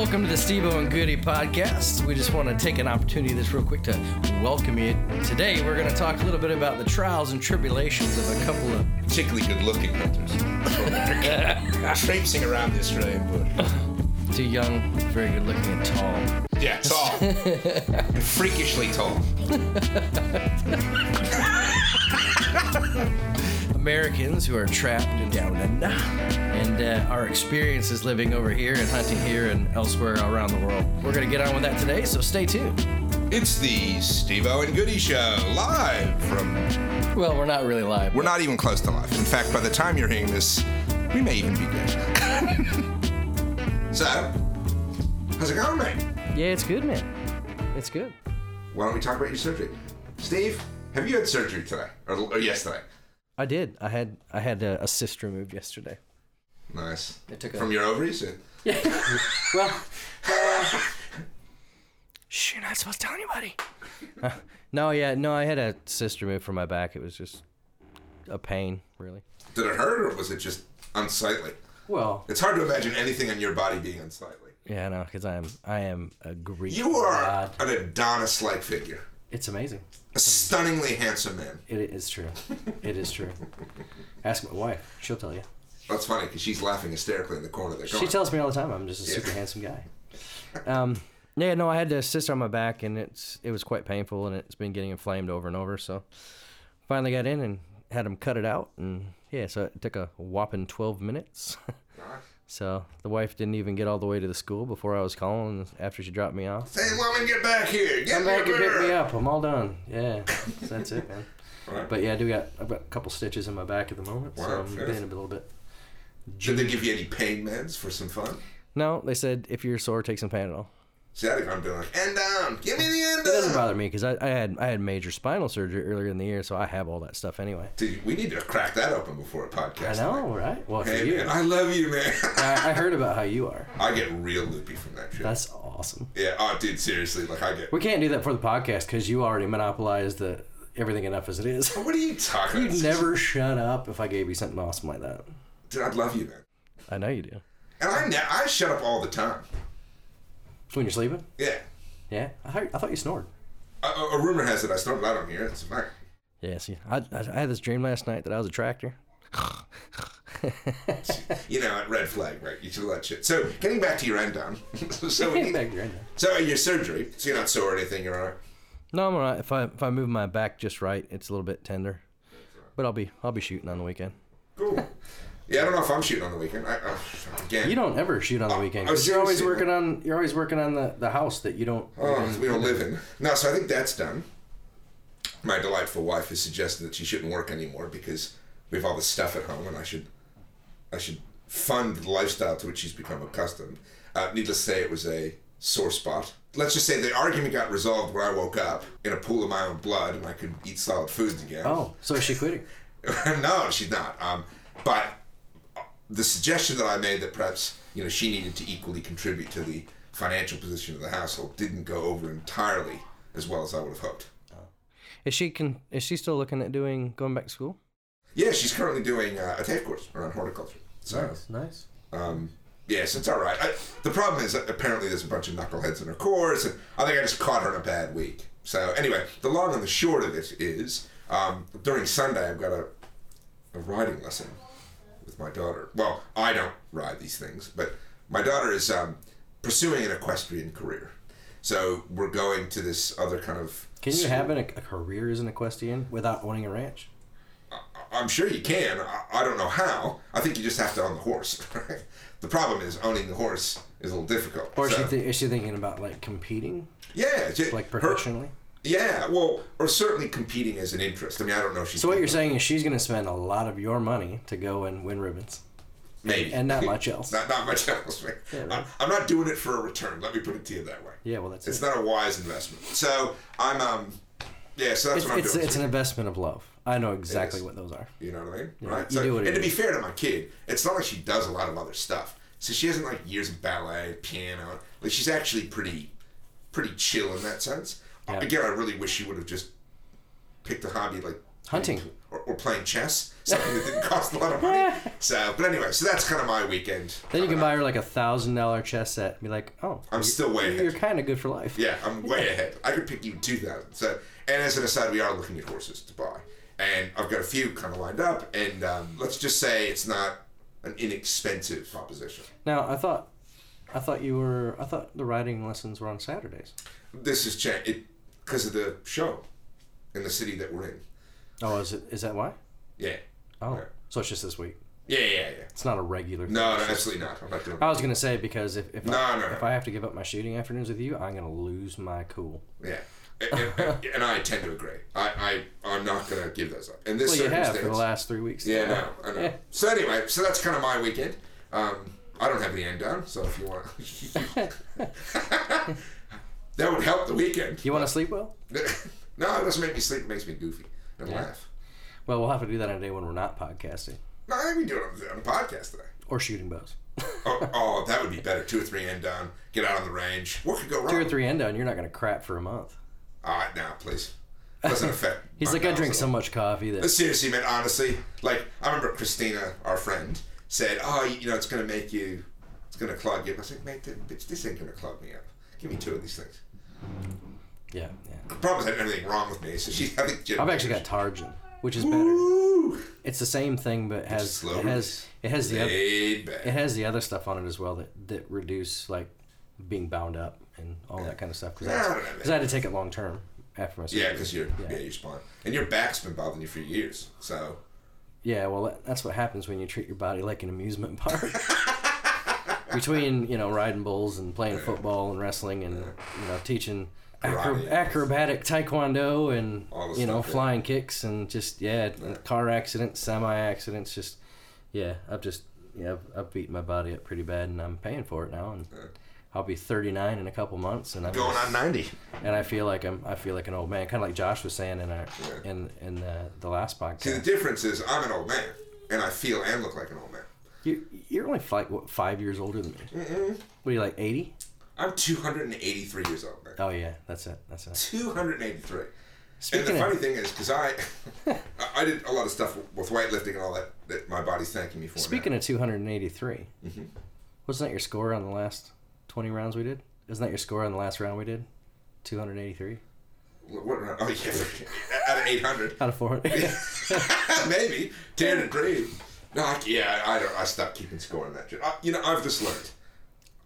welcome to the Steve and Goody podcast. We just want to take an opportunity this real quick to welcome you. Today, we're going to talk a little bit about the trials and tribulations of a couple of particularly good-looking hunters. Traipsing around the Australian bush. two young, very good looking and tall. Yeah, tall. and freakishly tall. Americans who are trapped in down under, and uh, our experiences living over here and hunting here and elsewhere around the world. We're going to get on with that today, so stay tuned. It's the Stevo and Goody Show, live from... Well, we're not really live. We're not even close to live. In fact, by the time you're hearing this, we may even be dead. so, how's it going, man? Yeah, it's good, man. It's good. Why don't we talk about your surgery? Steve, have you had surgery today? Or, or yesterday? I did. I had I had a, a cyst removed yesterday. Nice. It took a- From your ovaries? or- Well, uh, shh, you're not supposed to tell anybody. Uh, no, yeah, no, I had a cyst removed from my back. It was just a pain, really. Did it hurt or was it just unsightly? Well, It's hard to imagine anything on your body being unsightly. yeah, no, because I am I am a Greek. You are god. an Adonis-like figure. It's amazing. A stunningly handsome man. It is true. It is true. Ask my wife; she'll tell you. That's funny because she's laughing hysterically in the corner there. Go She on. tells me all the time I'm just a super handsome guy. Um, yeah, no, I had a cyst on my back, and it's it was quite painful, and it's been getting inflamed over and over. So finally got in and had them cut it out, and yeah, so it took a whopping 12 minutes. Nice. So the wife didn't even get all the way to the school before I was calling after she dropped me off. Hey, woman, get back here. Get Come back and pick me up. I'm all done. Yeah, so that's it, man. Right. But yeah, I do got I've got a couple stitches in my back at the moment, so I'm fair. being a little bit. Did they give you any pain meds for some fun? No, they said if you're sore, take some Panadol. Think I'm doing like, Endone. Give me the end It doesn't bother me because I, I had I had major spinal surgery earlier in the year, so I have all that stuff anyway. Dude, we need to crack that open before a podcast. I know, right? Well, Hey, you, man, I love you, man. I, I heard about how you are. I get real loopy from that shit. That's awesome. yeah, oh, dude, seriously, like I get. We can't do that for the podcast because you already monopolized the everything enough as it is. What are you talking? You'd never shut up if I gave you something awesome like that. Dude, I'd love you, man. I know you do. And I, ne- I shut up all the time. When you're sleeping? Yeah. Yeah. I heard, I thought you snored. A, a, rumor has it I snorted. I don't hear it. It's a fact. Yeah. See, I, I, I had this dream last night that I was a tractor. You know, red flag, right? You should let shit. So, getting back to your Endone. so, Get back your end now. so uh, your surgery. So you're not sore or anything. You're alright. No, I'm alright. If I if I move my back just right, it's a little bit tender. But I'll be I'll be shooting on the weekend. Cool. Yeah, I don't know if I'm shooting on the weekend. I, uh, again, You don't ever shoot on the weekend oh, you're always working on you're always working on the, the house that you don't. Oh, we don't live in. No, so I think that's done. My delightful wife has suggested that she shouldn't work anymore because we have all this stuff at home, and I should, I should fund the lifestyle to which she's become accustomed. Uh, needless to say, it was a sore spot. Let's just say the argument got resolved when I woke up in a pool of my own blood, and I could eat solid foods again. Oh, so is she quitting? no, she's not. Um, but the suggestion that I made that perhaps you know she needed to equally contribute to the financial position of the household didn't go over entirely as well as I would have hoped. Is she can is she still looking at doing going back to school? Yeah, she's currently doing uh, a TAFE course around horticulture. So, nice. um, yes, it's all right. I, the problem is apparently there's a bunch of knuckleheads in her course, and I think I just caught her in a bad week. So anyway, the long and the short of it is um, during Sunday I've got a, a riding lesson my daughter. Well, I don't ride these things, but my daughter is um, pursuing an equestrian career. So we're going to this other kind of. Can you school. have an, a career as an equestrian without owning a ranch? I'm sure you can. I, I don't know how. I think you just have to own the horse. the problem is owning the horse is a little difficult. Or is So- she th- is she thinking about like competing yeah, she- like her- professionally? Yeah, well, or certainly competing as an interest. I mean, I don't know if she's So what you're saying is she's going to spend a lot of your money to go and win ribbons. maybe and not much else. not not much else. man. Yeah, right. I'm, I'm not doing it for a return. Let me put it to you that way. Yeah, well that's it. It's it. not a wise investment. So I'm um, yeah. So that's It's, what I'm it's, doing. it's an investment of love. I know exactly what those are. You know what I mean? Yeah, right. you So, do what it and to be fair to my kid, it's not like she does a lot of other stuff. So she hasn't like years of ballet, piano. Like she's actually pretty, pretty chill in that sense. Yeah. Again, I really wish she would have just picked a hobby like Hunting. or, or playing chess, something that didn't cost a lot of money. So, but anyway, so that's kind of my weekend. Then you can buy her like a thousand dollar chess set and be like, oh, I'm you're- still way You're kind of good for life. Yeah, I'm way ahead. I could pick you two thousand. So, and as an aside, we are looking at horses to buy, and I've got a few kind of lined up. And um, let's just say it's not an inexpensive proposition. Now I thought, I thought you were, I thought the riding lessons were on Saturdays. This is cha- it because of the show in the city that we're in. Oh, is it? Is that why? Yeah. Oh, so it's just this week. Yeah, yeah, yeah. It's not a regular. No, no, absolutely not. I'm not doing. I was gonna say because if if, I, no, no. if I have to give up my shooting afternoons with you, I'm gonna lose my cool. Yeah. And, and, and I tend to agree. I, I, I'm not going to give those up. In this Well, you have circumstance. for the last three weeks. Yeah, no, I know. Yeah. So anyway, so that's kind of my weekend. Um, I don't have the Endone, so if you want, that would help the weekend. You want to sleep well? no, it doesn't make me sleep. It makes me goofy and Yeah. laugh. Well, we'll have to do that on a day when we're not podcasting No, I think we do it on, the podcast today. or shooting bows. Oh, oh, that would be better. Two or three Endone. Get out on the range. What could go wrong? Two or three Endone, you're not gonna crap for a month. All right, now, please. Doesn't affect. He's like, I drink so much coffee that Seriously, man, honestly, like I remember Christina, our friend, said, "Oh, you know, it's gonna make you, it's gonna clog you." up." I was like, "Mate, bitch, this ain't gonna clog me up. Give me two of these things." Yeah, yeah. The problem is I had anything wrong with me, so she, I think, Jim, I've actually got Targin, which is better. It's the same thing, but it has it has it has the other, it has the other stuff on it as well that that reduce like being bound up and all that kind of stuff. Yeah, I Because man. I had to take it long term after my surgery. Yeah, because you're yeah. yeah. your spine and your back's been bothering you for years. So Yeah, well, that's what happens when you treat your body like an amusement park. Between you know riding bulls and playing football and wrestling and you know teaching acro- acrobatic taekwondo and you know stuff, flying kicks and just yeah, car accidents, semi accidents, just yeah, I've just yeah I've, I've beaten my body up pretty bad and I'm paying for it now and I'll be 39 in a couple months and I'm going just- on ninety. and I feel like I'm I feel like an old man, kind of like Josh was saying in our Yeah. in in the, the last podcast. See, the difference is I'm an old man, and I feel and look like an old man. You, you're only five, what, five years older than me. What are you like, 80? I'm 283 years old, man. Oh, yeah, that's it. That's it. 283. Speaking and the of, funny thing is, because I, I- did a lot of stuff with weightlifting and all that that my body's thanking me for. speaking now. of 283, Mm-hmm. wasn't that your score on the last 20 rounds we did? Isn't that your score on the last round we did? 283 what, round- oh yeah, out of 800, out of 400. maybe 203. No, I, yeah, I don't. I stopped keeping score on that shit. I, you know, I've just learned.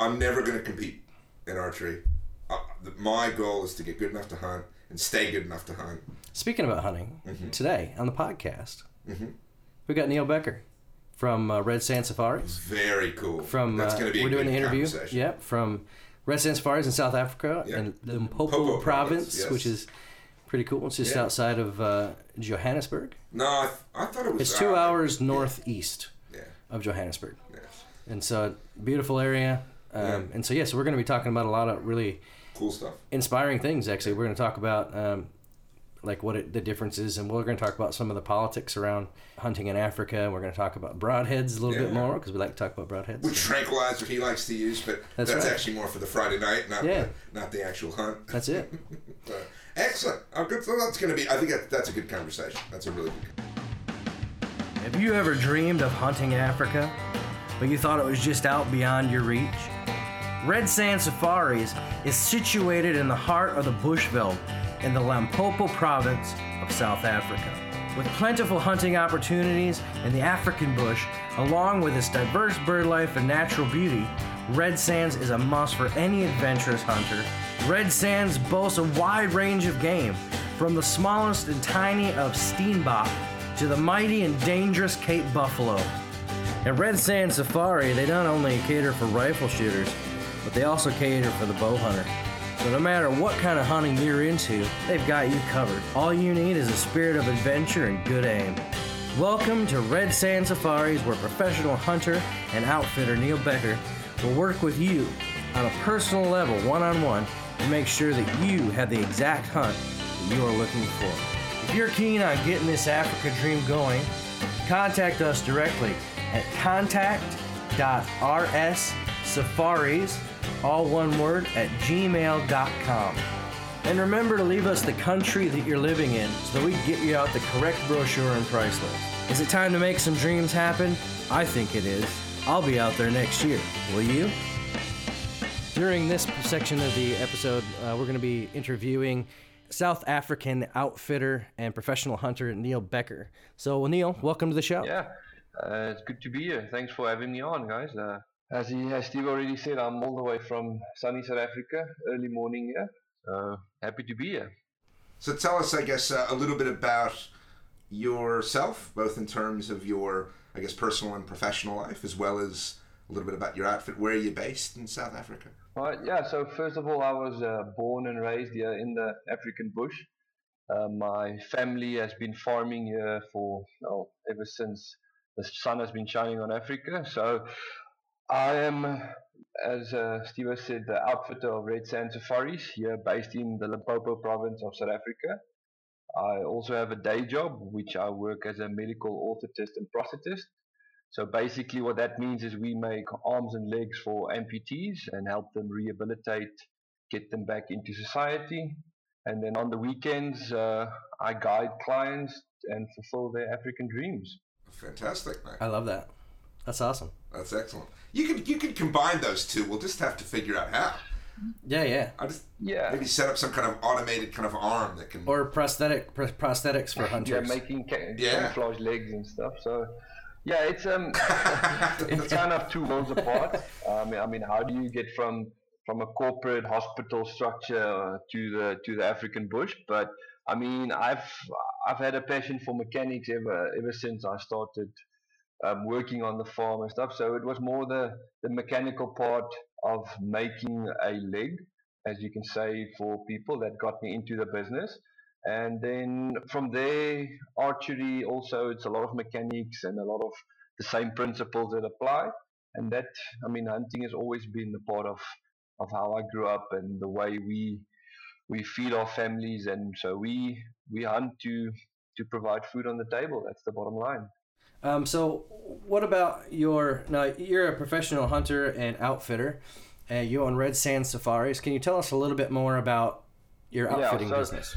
I'm never going to compete in archery. Uh, the, my goal is to get good enough to hunt and stay good enough to hunt. Speaking about hunting, Mm-hmm. today on the podcast, we got Niel Bekker from uh, Red Sand Safaris. Very cool. From That's uh, going to be a we're doing an interview. Yep, from Red Sand Safaris in South Africa Yeah. in the Limpopo, Limpopo province, province, yes. which is pretty cool. It's just Yeah. outside of uh, Johannesburg. No, I, th- I thought it was. It's two uh, hours northeast Yeah. of Johannesburg, yeah. and so beautiful area. Um, Yeah. And so yeah, so we're going to be talking about a lot of really Cool stuff. inspiring things. Actually, we're going to talk about um, like what it, the difference is, and we're going to talk about some of the politics around hunting in Africa. And we're going to talk about broadheads a little bit more because we like to talk about broadheads. Which tranquilizer he likes to use, but That's that's, right. actually more for the Friday night, not Yeah. the, not the actual hunt. That's it. Uh, excellent. Oh, good. So that's going to be. I think that, that's a good conversation. That's a really good. Have you ever dreamed of hunting in Africa, but you thought it was just out beyond your reach? Red Sand Safaris is situated in the heart of the Bushveld in the Limpopo province of South Africa. With plentiful hunting opportunities in the African bush, along with its diverse bird life and natural beauty, Red Sands is a must for any adventurous hunter. Red Sands boasts a wide range of game, from the smallest and tiny of steenbok to the mighty and dangerous Cape Buffalo. At Red Sand Safari, they not only cater for rifle shooters, but they also cater for the bow hunter. So no matter what kind of hunting you're into, they've got you covered. All you need is a spirit of adventure and good aim. Welcome to Red Sand Safaris, where professional hunter and outfitter Niel Bekker will work with you on a personal level, one on one, to make sure that you have the exact hunt that you are looking for. If you're keen on getting this Africa dream going, contact us directly at contact.rssafaris, all one word, at gmail.com. And remember to leave us the country that you're living in so that we can get you out the correct brochure and price list. Is it time to make some dreams happen? I think it is. I'll be out there next year. Will you? During this section of the episode, uh, we're going to be interviewing South African outfitter and professional hunter Niel Bekker. So, Niel, welcome to the show. Yeah, uh, it's good to be here. Thanks for having me on, guys. Uh, as he, as Steve already said, I'm all the way from sunny South Africa, early morning here. So happy to be here. So tell us, I guess, uh, a little bit about yourself, both in terms of your, I guess, personal and professional life, as well as a little bit about your outfit. Where are you based in South Africa? Right, yeah, so first of all, I was uh, born and raised here in the African bush. Uh, my family has been farming here for, ever since the sun has been shining on Africa. So I am, as uh, Steve said, the outfitter of Red Sand Safaris here based in the Limpopo province of South Africa. I also have a day job, which I work as a medical orthotist and prosthetist. So basically, what that means is we make arms and legs for amputees and help them rehabilitate, get them back into society. And then on the weekends, uh, I guide clients and fulfill their African dreams. Fantastic, mate. I love that. That's awesome. That's excellent. You can you can combine those two. We'll just have to figure out how. Yeah, yeah. I just Yeah. maybe set up some kind of automated kind of arm that can. Or prosthetic pr- prosthetics for hunters. Yeah, hunters. making ca- Yeah. camouflage legs and stuff. So, yeah, it's um, it's kind of two worlds apart. I mean, I mean, how do you get from from a corporate hospital structure to the to the African bush? But I mean, I've I've had a passion for mechanics ever ever since I started um, working on the farm and stuff. So it was more the the mechanical part of making a leg, as you can say, for people that got me into the business. And then from there, archery also, it's a lot of mechanics and a lot of the same principles that apply. And that, I mean, hunting has always been a part of, of how I grew up and the way we we feed our families. And so we we hunt to to provide food on the table. That's the bottom line. Um, so, what about your? Now, you're a professional hunter and outfitter. Uh, you own Red Sand Safaris. Can you tell us a little bit more about your Yeah, outfitting so- business?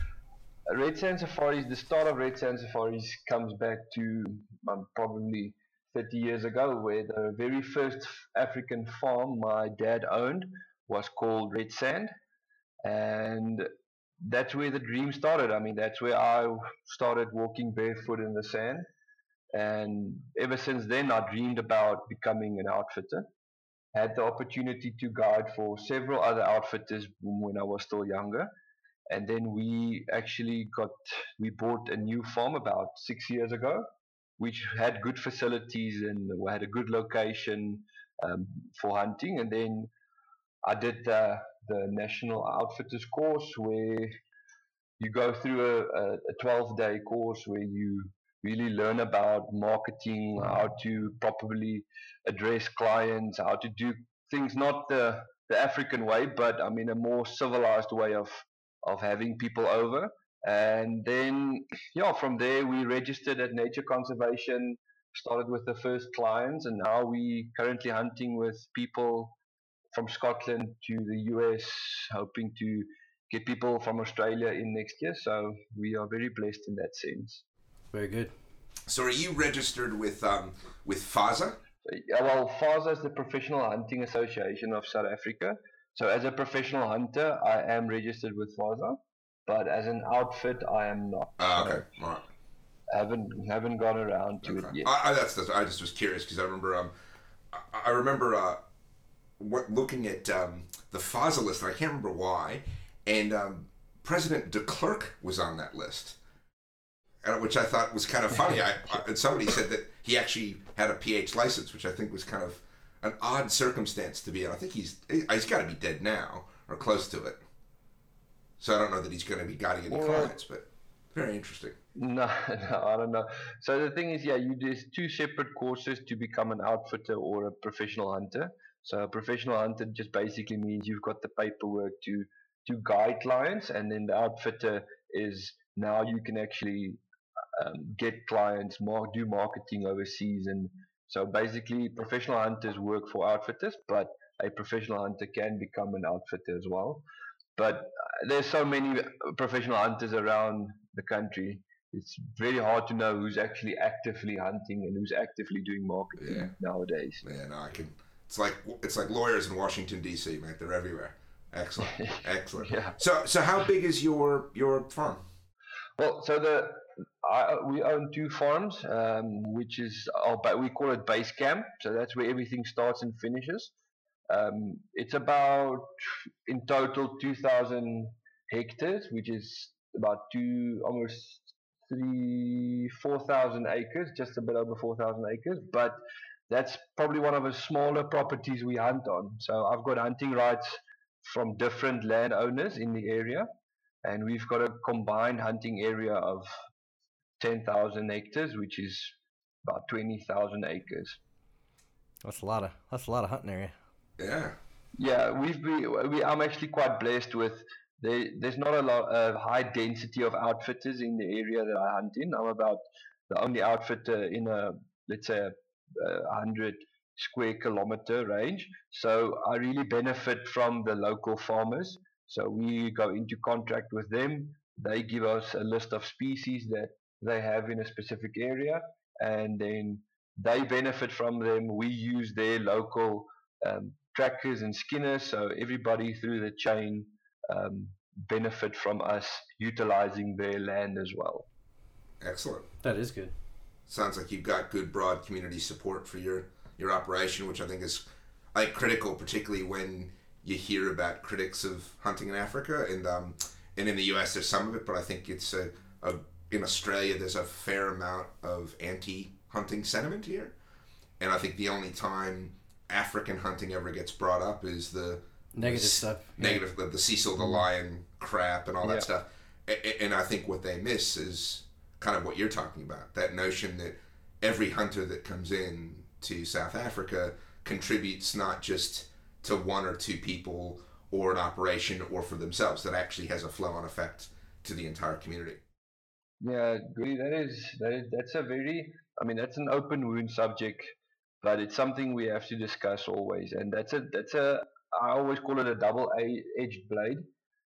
Red Sand Safaris, the start of Red Sand Safaris comes back to um, probably 30 years ago, where the very first African farm my dad owned was called Red Sand. And that's where the dream started. I mean, that's where I started walking barefoot in the sand. And ever since then, I dreamed about becoming an outfitter. Had the opportunity to guide for several other outfitters when I was still younger and then we actually got we bought a new farm about six years ago which had good facilities and we had a good location um, for hunting and then i did the, the national outfitters course where you go through a, a 12 day course where you really learn about marketing how to properly address clients how to do things not the the african way but i mean a more civilized way of of having people over. And then, yeah, from there we registered at Nature Conservation, started with the first clients, and now we currently hunting with people from Scotland to the US, hoping to get people from Australia in next year. So we are very blessed in that sense. Very good. So are you registered with um, with PHASA? Well, PHASA is the Professional Hunting Association of South Africa. So as a professional hunter, I am registered with PHASA, but as an outfit, I am not. Uh, okay, all right. I haven't haven't gone around to it yet. I, I, that's, that's I just was curious because I remember um, I, I remember uh, what looking at um, the PHASA list. And I can't remember why, and um, President de Klerk was on that list, and, which I thought was kind of funny. I, I and somebody said that he actually had a PH license, which I think was kind of an odd circumstance to be in. I think he's he's got to be dead now or close to it. So I don't know that he's going to be guiding any Well- clients, but very interesting. No, no, I don't know. So the thing is, yeah, you there's two separate courses to become an outfitter or a professional hunter. So a professional hunter just basically means you've got the paperwork to to guide clients, and then the outfitter is now you can actually um, get clients, mar- do marketing overseas, and so basically professional hunters work for outfitters, but a professional hunter can become an outfitter as well. but uh, there's so many professional hunters around the country. It's very hard to know who's actually actively hunting and who's actively doing marketing Yeah. nowadays. Yeah, no, I can. It's like it's like lawyers in Washington D.C. Mate, they're everywhere. Excellent, excellent. Yeah. So, so how big is your your farm? Well, so the I, we own two farms, um, which is our, we call it base camp. So that's where everything starts and finishes. Um, it's about in total 2,000 hectares, which is about two almost three four thousand acres, just a bit over four thousand acres. But that's probably one of the smaller properties we hunt on. So I've got hunting rights from different landowners in the area and we've got a combined hunting area of 10,000 hectares, which is about 20,000 acres. That's a lot of that's a lot of hunting area. Yeah, Yeah, we've been, we, I'm actually quite blessed with there, there's not a lot a high density of outfitters in the area that I hunt in. I'm about the only outfitter in a let's say a, a hundred square kilometer range. So I really benefit from the local farmers. So we go into contract with them. They give us a list of species that they have in a specific area, and then they benefit from them. We use their local um, trackers and skinners, so everybody through the chain um, benefit from us utilizing their land as well. excellent. That is good. Sounds like you've got good broad community support for your your operation, which I think is I think critical, particularly when you hear about critics of hunting in Africa and um, and in the U.S. There's some of it, but I think it's a, a in Australia there's a fair amount of anti-hunting sentiment here, and I think the only time African hunting ever gets brought up is the Negative s- stuff. negative the, the Cecil the mm-hmm. lion crap and all that Yeah. stuff. A- And I think what they miss is kind of what you're talking about that notion that every hunter that comes in to South Africa contributes not just to one or two people or an operation or for themselves, that actually has a flow on effect to the entire community. Yeah. That is, that is that's a very, I mean, that's an open wound subject, but it's something we have to discuss always. And that's a, that's a, I always call it a double-edged blade,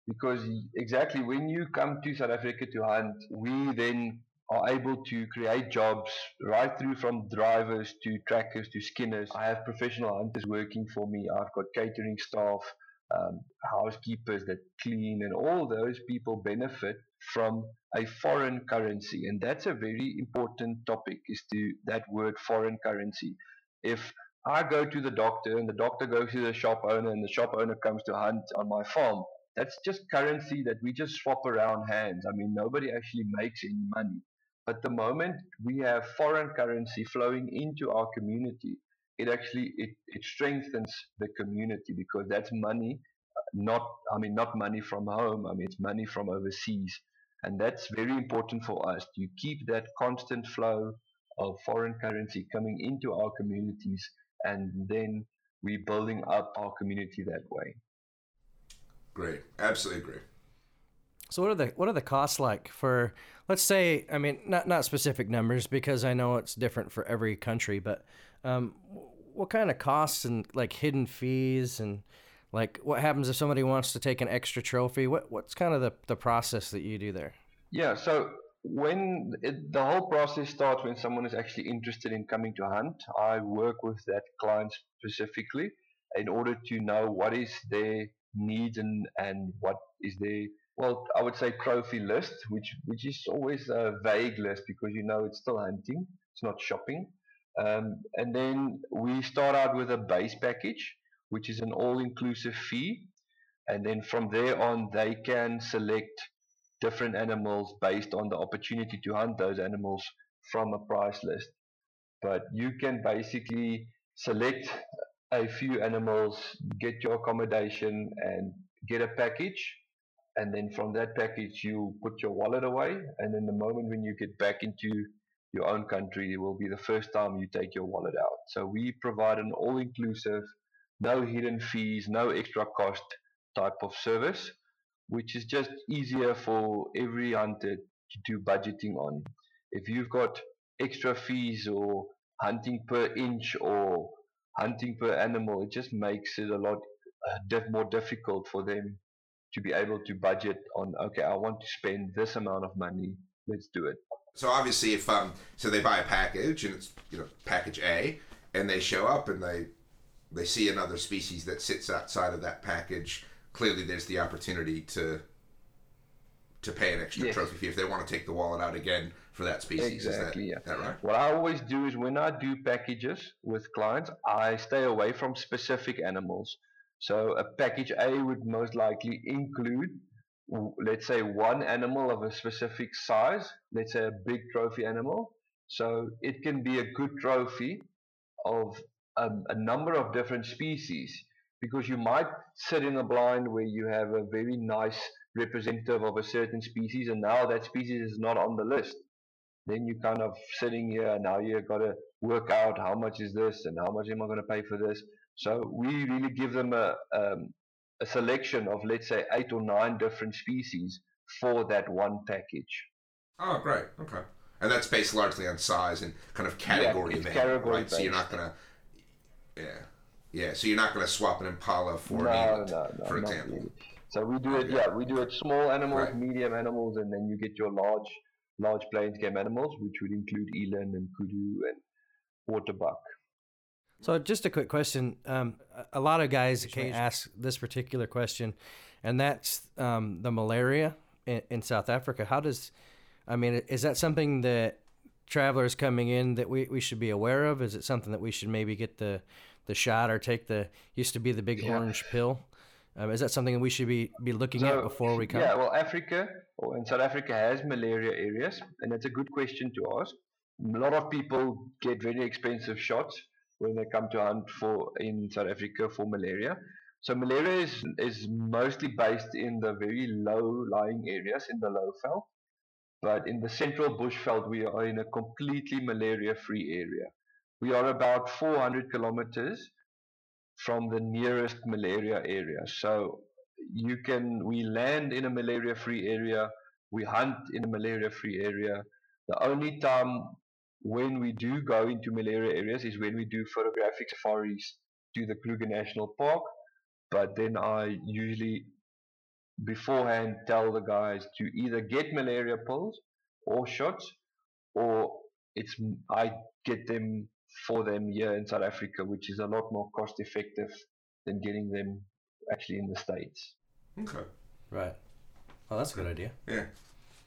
because exactly when you come to South Africa to hunt, we then are able to create jobs right through from drivers to trackers to skinners. I have professional hunters working for me. I've got catering staff, um, housekeepers that clean, and all those people benefit from a foreign currency and that's a very important topic is to that word foreign currency. If i go to the doctor and the doctor goes to the shop owner and the shop owner comes to hunt on my farm that's just currency that we just swap around hands. I mean nobody actually makes any money. But the moment we have foreign currency flowing into our community it actually it, it strengthens the community because that's money not i mean not money from home i mean it's money from overseas and that's very important for us to keep that constant flow of foreign currency coming into our communities and then we building up our community that way Great. Absolutely agree. So what are the what are the costs like for let's say I mean not not specific numbers because I know it's different for every country but um, what kind of costs and like hidden fees and like what happens if somebody wants to take an extra trophy? What what's kind of the, the process that you do there? Yeah, so when it, the whole process starts when someone is actually interested in coming to hunt, I work with that client specifically in order to know what is their needs and, and what is their well, I would say trophy list, which which is always a vague list because you know it's still hunting, it's not shopping. Um, and then we start out with a base package, which is an all-inclusive fee, and then from there on they can select different animals based on the opportunity to hunt those animals from a price list. But you can basically select a few animals, get your accommodation, and get a package. And then from that package, you put your wallet away. And then the moment when you get back into your own country, it will be the first time you take your wallet out. So we provide an all inclusive, no hidden fees, no extra cost type of service which is just easier for every hunter to do budgeting on. If you've got extra fees or hunting per inch or hunting per animal, it just makes it a lot uh, more difficult for them to be able to budget on okay i want to spend this amount of money let's do it So obviously, if um, so they buy a package and it's you know package A, and they show up and they they see another species that sits outside of that package. Clearly, there's the opportunity to to pay an extra Yes. trophy fee if they want to take the wallet out again for that species. Exactly, Is yeah. that, that right? What I always do is when I do packages with clients, I stay away from specific animals. So a package A would most likely include, let's say, one animal of a specific size, let's say a big trophy animal. So it can be a good trophy of a, a number of different species because you might sit in a blind where you have a very nice representative of a certain species and now that species is not on the list then you're kind of sitting here and now you've got to work out how much is this and how much am I going to pay for this. So we really give them a um, a selection of let's say eight or nine different species for that one package. Oh, great. Okay. And that's based largely on size and kind of category of category right? So you're not gonna, yeah, yeah. So you're not gonna swap an impala for no, an eland, no, no, for example. really. So we do it, Okay. yeah, we do it small animals, Right. medium animals, and then you get your large, large plains game animals, which would include eland and kudu and waterbuck. So just a quick question. Um, a- a lot of guys can ask this particular question, and that's um, the malaria in, in South Africa. How does, I mean, is that something that travelers coming in that we, we should be aware of? Is it something that we should maybe get the, the shot or take the used to be the big Yeah. orange pill? Um, is that something that we should be, be looking at before we come? Yeah, well, Africa or in South Africa has malaria areas, and that's a good question to ask. A lot of people get very expensive shots when they come to hunt for in South Africa for malaria. So malaria is, is mostly based in the very low lying areas in the low veld, but in the central bushveld we are in a completely malaria free area. We are about 400 kilometers from the nearest malaria area. So you can we land in a malaria free area, we hunt in a malaria free area. The only time when we do go into malaria areas is when we do photographic safaris to the Kruger National Park. But then I usually beforehand tell the guys to either get malaria pills or shots or it's I get them for them here in South Africa, which is a lot more cost effective than getting them actually in the States. Okay. Right. Well, that's a good idea. Yeah.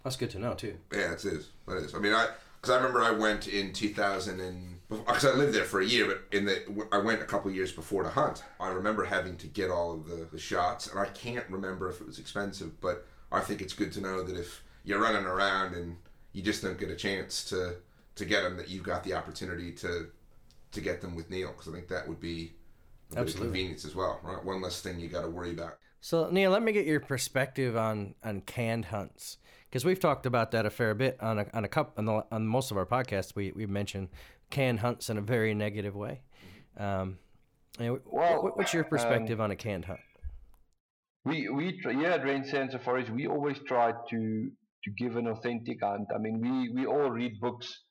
That's good to know too. Yeah, it is. That is. I mean, I because I remember I went in 2000 and because I lived there for a year, but in the I went a couple years before to hunt. I remember having to get all of the, the shots, and I can't remember if it was expensive, but I think it's good to know that if you're running around and you just don't get a chance to to get them, that you've got the opportunity to to get them with Niel, because I think that would be a convenience as well. Right, one less thing you got to worry about. So Niel, let me get your perspective on on canned hunts because we've talked about that a fair bit on a on a couple on, the, on most of our podcasts. We we mentioned canned hunts in a very negative way. Um, Well, what, what's your perspective on a canned hunt? We we here at Rain Safaris we always try to to give an authentic hunt. I mean we we all read books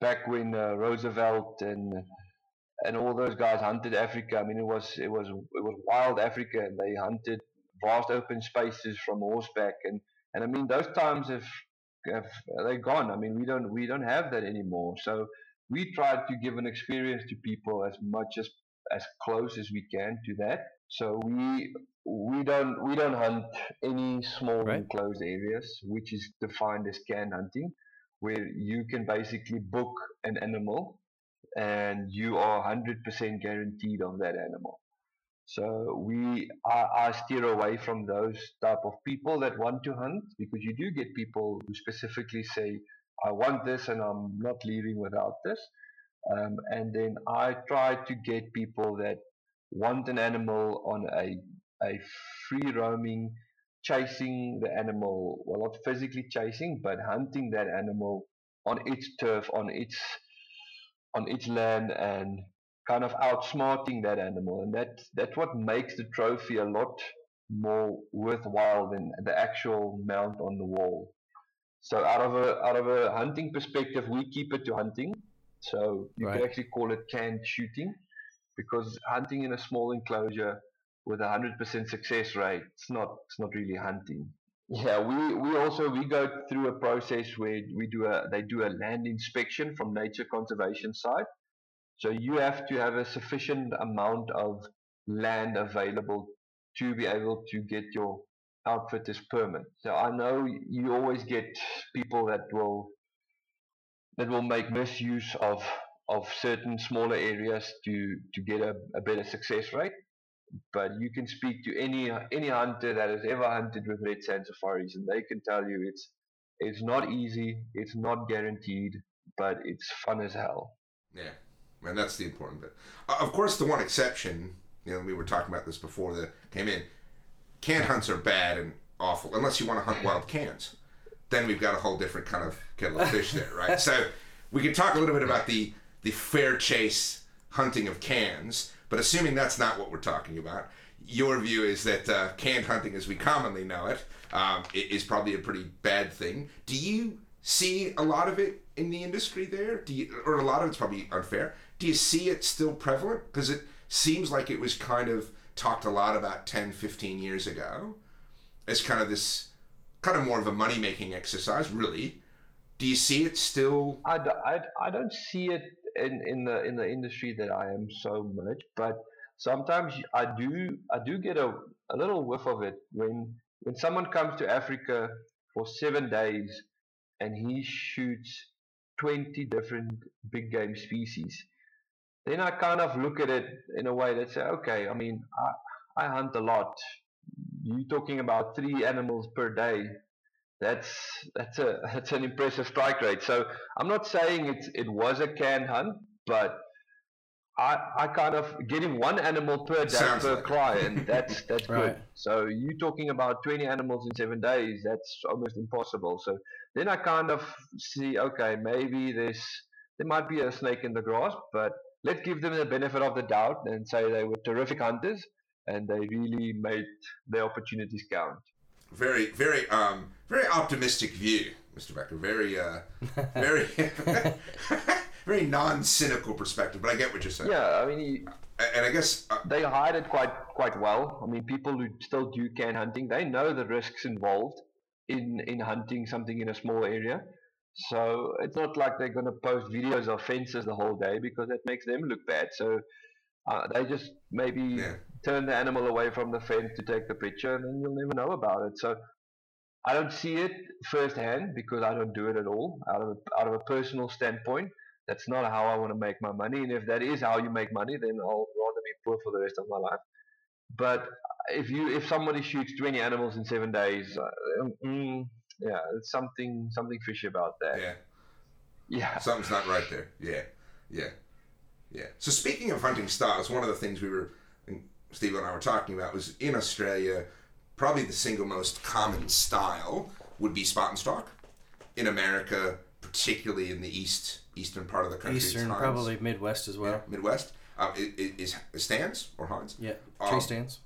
back when uh, Roosevelt and and all those guys hunted Africa. I mean it was it was it was wild Africa and they hunted vast open spaces from horseback and and I mean those times have have they gone. I mean we don't we don't have that anymore. So we try to give an experience to people as much as as close as we can to that. So we we don't we don't hunt any small Right. enclosed areas, which is defined as can hunting, where you can basically book an animal and you are hundred percent guaranteed of that animal. So we I, I steer away from those type of people that want to hunt because you do get people who specifically say, I want this and I'm not leaving without this. Um, and then I try to get people that want an animal on a a free roaming, chasing the animal, well not physically chasing, but hunting that animal on its turf, on its on its land and kind of outsmarting that animal. And that that's what makes the trophy a lot more worthwhile than the actual mount on the wall. So out of a out of a hunting perspective, we keep it to hunting. So you Right. could actually call it canned shooting, because hunting in a small enclosure with a hundred percent success rate, it's not it's not really hunting. Yeah, we, we also we go through a process where we do a they do a land inspection from nature conservation side. So you have to have a sufficient amount of land available to be able to get your outfitter's permit. So I know you always get people that will that will make misuse of of certain smaller areas to to get a, a better success rate but you can speak to any any hunter that has ever hunted with red sand safaris, and they can tell you it's it's not easy, it's not guaranteed, but it's fun as hell. Yeah, and that's the important bit. Uh, of course, the one exception, you know, we were talking about this before that came in. Can hunts are bad and awful unless you want to hunt wild cans. Then we've got a whole different kind of kettle of fish there, right? so we can talk a little bit about the the fair chase hunting of cans but assuming that's not what we're talking about, your view is that uh, canned hunting, as we commonly know it, um, is probably a pretty bad thing. Do you see a lot of it in the industry there? Do you, or a lot of it's probably unfair. Do you see it still prevalent? Because it seems like it was kind of talked a lot about 10, 15 years ago as kind of this, kind of more of a money making exercise, really. Do you see it still? I, I, I don't see it in, in the in the industry that I am so much, but sometimes I do I do get a, a little whiff of it when when someone comes to Africa for seven days and he shoots 20 different big game species. Then I kind of look at it in a way that say, okay, I mean, I, I hunt a lot. You're talking about three animals per day that's that's a that's an impressive strike rate. So I'm not saying it it was a canned hunt, but I I kind of getting one animal per day Sounds per like client. That's that's right. good. So you talking about 20 animals in seven days? That's almost impossible. So then I kind of see okay maybe there's there might be a snake in the grass, but let's give them the benefit of the doubt and say they were terrific hunters and they really made their opportunities count very, very, um, very optimistic view, Mr. Bekker. Very, uh, very, very non-cynical perspective. But I get what you're saying. Yeah, I mean, he, and I guess uh, they hide it quite quite well. I mean, people who still do can hunting, they know the risks involved in in hunting something in a small area. So it's not like they're going to post videos of fences the whole day because that makes them look bad. So uh, they just maybe yeah. turn the animal away from the fence to take the picture, and then you'll never know about it. So I don't see it firsthand because I don't do it at all. Out of a, out of a personal standpoint, that's not how I want to make my money. And if that is how you make money, then I'll rather be poor for the rest of my life. But if you if somebody shoots 20 animals in seven days, uh, mm, yeah, it's something something fishy about that. Yeah. Yeah. Something's not right there. Yeah. Yeah. Yeah. So speaking of hunting styles, one of the things we were, Steve and I were talking about was in Australia, probably the single most common style would be spot and stalk. In America, particularly in the east eastern part of the country, eastern probably Midwest as well. Yeah, Midwest. Uh, it, it is stands or hinds. Yeah, tree um, stands.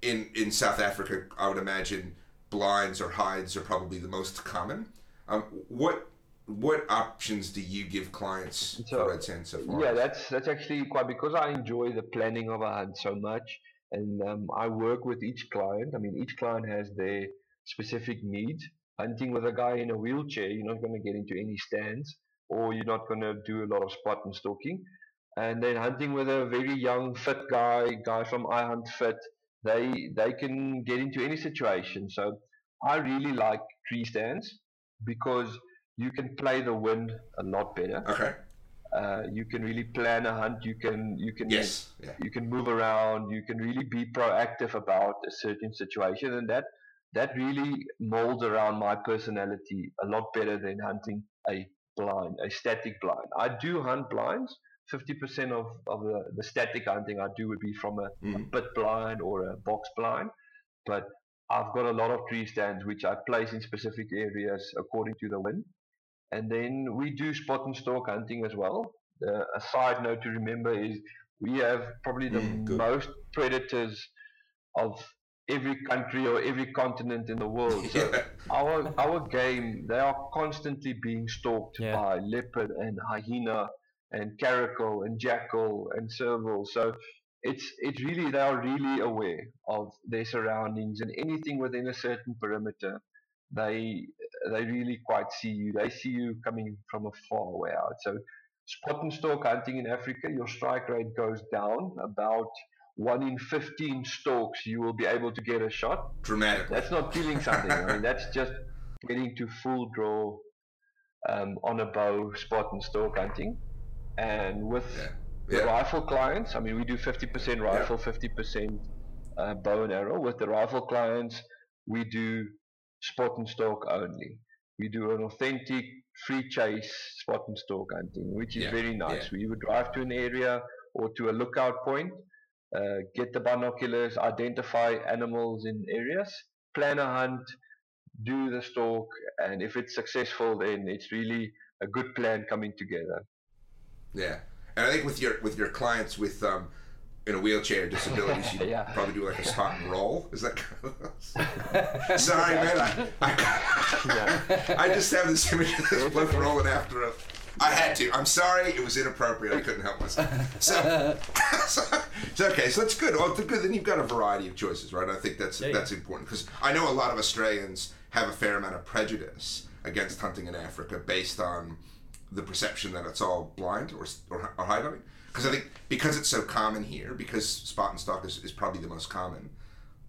In in South Africa, I would imagine blinds or hides are probably the most common. Um, what what options do you give clients so, for Red Sand so far? Yeah, that's that's actually quite because I enjoy the planning of a hunt so much, and um, I work with each client. I mean, each client has their specific needs. Hunting with a guy in a wheelchair, you're not going to get into any stands, or you're not going to do a lot of spot and stalking. And then hunting with a very young, fit guy, guy from I Hunt Fit, they they can get into any situation. So I really like tree stands because you can play the wind a lot better. Okay. Uh, you can really plan a hunt. You can you can yes, yeah. you can move around. You can really be proactive about a certain situation, and that that really molds around my personality a lot better than hunting a blind, a static blind. I do hunt blinds. Fifty percent of, of the, the static hunting I do would be from a, mm. a pit blind or a box blind, but I've got a lot of tree stands which I place in specific areas according to the wind. And then we do spot and stalk hunting as well. Uh, a side note to remember is we have probably the mm, most predators of every country or every continent in the world. So yeah. our our game, they are constantly being stalked yeah. by leopard and hyena and caracal and jackal and serval. So it's it's really they are really aware of their surroundings and anything within a certain perimeter. They they really quite see you. They see you coming from a far way out. So spot and stalk hunting in Africa, your strike rate goes down about one in 15 stalks you will be able to get a shot. Dramatically. That's not killing something. I mean, that's just getting to full draw um, on a bow, spot and stalk hunting. And with Yeah. the Yeah. rifle clients, I mean, we do 50% rifle, 50% uh, bow and arrow. With the rifle clients, we do spot and stalk only. We do an authentic free chase spot and stalk hunting, which is Yeah, very nice. We would drive to an area or to a lookout point, uh, get the binoculars, identify animals in areas, plan a hunt, do the stalk, and if it's successful, then it's really a good plan coming together. Yeah, and I think with your with your clients with um, in a wheelchair disabilities, you Yeah. probably do like a spot and roll. Is that? Kind of... Sorry, man. I, I, I just have this image of this bloke rolling after a. I had to. I'm sorry. It was inappropriate. I couldn't help myself. So, so, so, okay. So that's good. Well, good. Then you've got a variety of choices, right? I think that's yeah. that's important because I know a lot of Australians have a fair amount of prejudice against hunting in Africa based on the perception that it's all blind or or, or high. Because I think because it's so common here, because spot and stalk is, is probably the most common.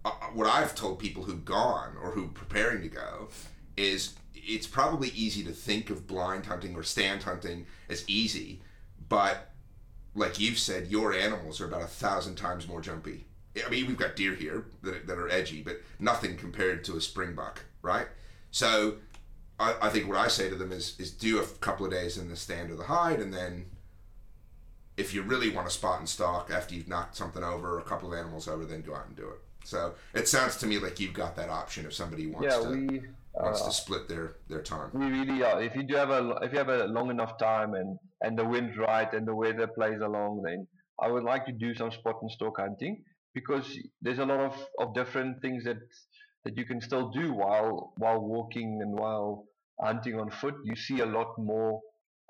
Uh, what I've told people who've gone or who preparing to go is it's probably easy to think of blind hunting or stand hunting as easy, but like you've said, your animals are about a thousand times more jumpy. I mean, we've got deer here that, that are edgy, but nothing compared to a springbuck, right? So I, I think what I say to them is is do a couple of days in the stand or the hide, and then if you really want to spot and stalk after you've knocked something over, or a couple of animals over, then go out and do it. So it sounds to me like you've got that option if somebody wants yeah, to we wants uh, to split their their time. we really are. If you do have a if you have a long enough time and and the wind's right and the weather plays along, then I would like to do some spot and stalk hunting because there's a lot of, of different things that that you can still do while while walking and while hunting on foot. You see a lot more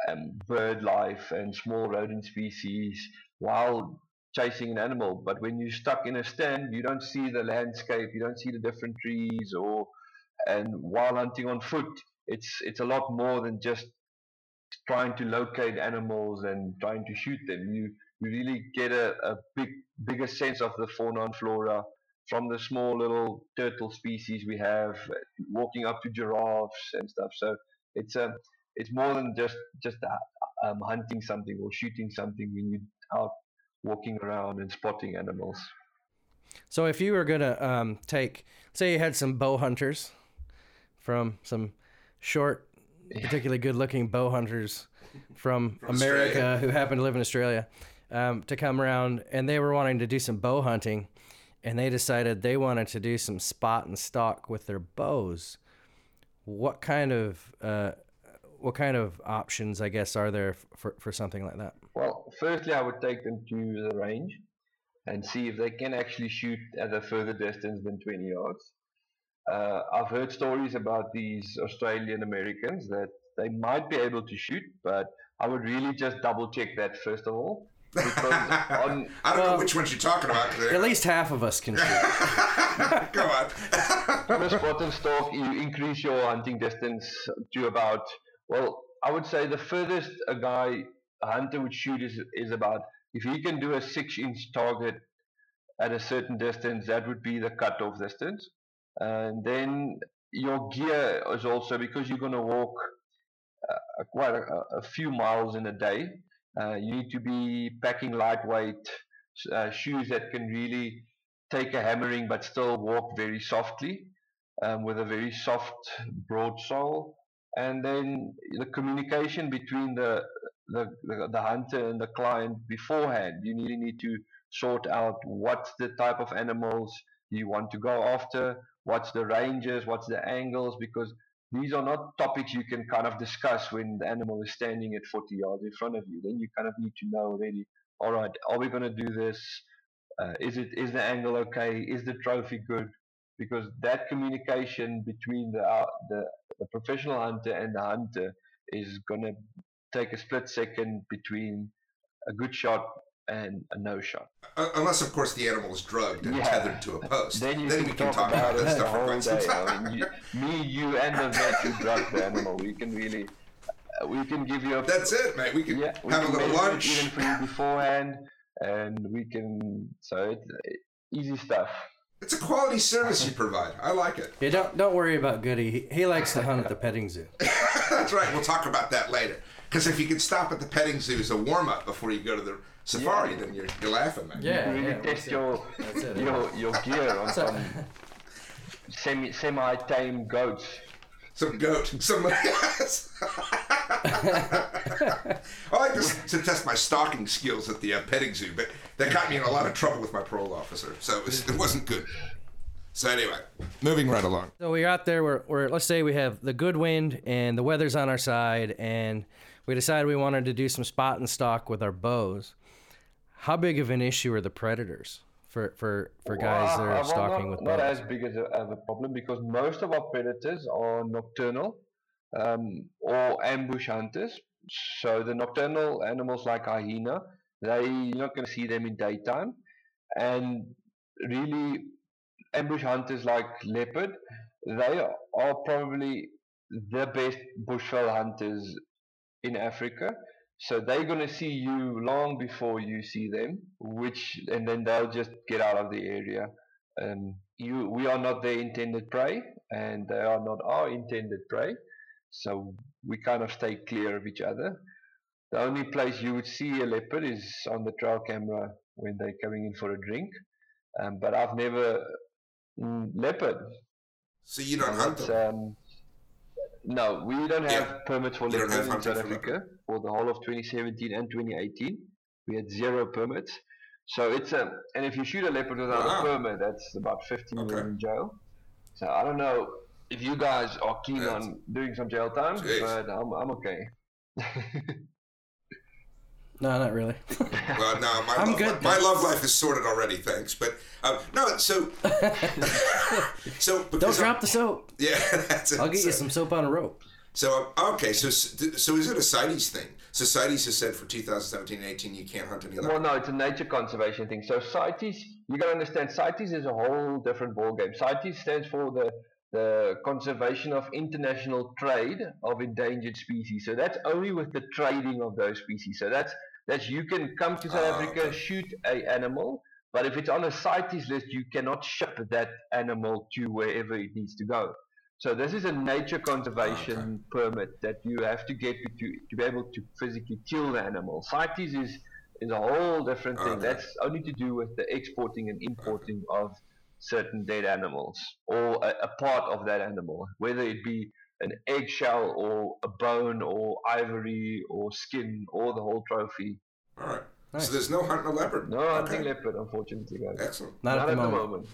um, bird life and small rodent species while chasing an animal. But when you're stuck in a stand, you don't see the landscape, you don't see the different trees or and while hunting on foot, it's it's a lot more than just trying to locate animals and trying to shoot them. You you really get a, a big bigger sense of the fauna and flora from the small little turtle species we have, walking up to giraffes and stuff. So it's a it's more than just just uh, um, hunting something or shooting something when you're out walking around and spotting animals. So if you were gonna um, take, say, you had some bow hunters from some short, particularly good-looking bow hunters from, America Australia. who happen to live in Australia um, to come around, and they were wanting to do some bow hunting, and they decided they wanted to do some spot and stalk with their bows. What kind of uh, what kind of options, I guess, are there for for something like that? Well, firstly, I would take them to the range and see if they can actually shoot at a further distance than 20 yards. Uh, I've heard stories about these Australian Americans that they might be able to shoot, but I would really just double check that first of all. Because on, I don't know which ones you're talking about. they're- At least half of us can shoot. Go on. on a spot and stalk, you increase your hunting distance to about, well, I would say the furthest a guy, a hunter would shoot is, is about, if he can do a six inch target at a certain distance, that would be the cutoff distance. And then your gear is also, because you're going to walk uh, quite a, a few miles in a day, uh, you need to be packing lightweight uh, shoes that can really take a hammering but still walk very softly um, with a very soft, broad sole. And then the communication between the, the, the, the hunter and the client beforehand. You really need to sort out what's the type of animals you want to go after, what's the ranges, what's the angles, because these are not topics you can kind of discuss when the animal is standing at 40 yards in front of you. Then you kind of need to know already, all right, are we going to do this? Uh, is it is the angle okay? Is the trophy good? Because that communication between the uh, the, the professional hunter and the hunter is going to take a split second between a good shot and a no shot. Uh, unless, of course, the animal is drugged and Yeah. tethered to a post. Then you we can can talk, talk about, about it that the stuff for whole quite some day. I mean, you, me, you, and the vet who drugged the animal. We can really, uh, we can give you a That's it, mate. We can yeah, we have a can little lunch. even for you beforehand, and we can. So it's uh, easy stuff. It's a quality service you provide. I like it. Yeah, don't don't worry about Goody. He, he likes to hunt at the petting zoo. That's right. We'll talk about that later. Because if you can stop at the petting zoo as a warm up before you go to the safari, Yeah. then you're, you're laughing, man. Yeah, you really yeah, test your it. your your gear on So- some semi semi tame goats. Some goat. Some. I like to, to test my stalking skills at the uh, petting zoo, but that got me in a lot of trouble with my parole officer, so it, was, it wasn't good. So anyway, moving right along. So we're out there. We're, we're let's say we have the good wind and the weather's on our side, and we decided we wanted to do some spot and stock with our bows. How big of an issue are the predators for for for guys that are well, stalking not, with not as big as a, of a problem because most of our predators are nocturnal um, or ambush hunters. So the nocturnal animals like hyena, they you're not going to see them in daytime, and really ambush hunters like leopard, they are probably the best bushveld hunters in Africa. So they're going to see you long before you see them, which and then they'll just get out of the area. Um, you, we are not their intended prey, and they are not our intended prey. So we kind of stay clear of each other. The only place you would see a leopard is on the trail camera when they're coming in for a drink. Um, but I've never mm, leopard. So you don't hunt them. um, no, we don't have Yeah. permits for You don't leopard have in South Africa for the whole of 2017 and 2018. We had zero permits. So it's a, and if you shoot a leopard without Wow. a permit, that's about 15 Okay. years in jail. So I don't know if you guys are keen That's- on doing some jail time, but I'm, I'm okay. No, not really. Well, no, my, I'm love, good, my thanks. love life is sorted already, thanks. But uh, no, so so don't because drop the soap. yeah, that's it. I'll get so, you some soap on a rope. So um, okay, so so is it a CITES thing? So CITES has said for 2017 and 18 you can't hunt any Well, no, it's a nature conservation thing. So CITES, you got to understand, CITES is a whole different ballgame. CITES stands for the the conservation of international trade of endangered species. So that's only with the trading of those species. So that's that's you can come to South Ah, Africa, okay. shoot a animal, but if it's on a CITES list, you cannot ship that animal to wherever it needs to go. So this is a nature conservation permit that you have to get to, to be able to physically kill the animal. CITES is is a whole different thing. Okay. That's only to do with the exporting and importing of certain dead animals or a, a part of that animal, whether it be an eggshell or a bone or ivory or skin or the whole trophy. All right. Nice. So there's no hunting a leopard. No okay. hunting leopard, unfortunately, guys. Excellent. Not, Not at the moment.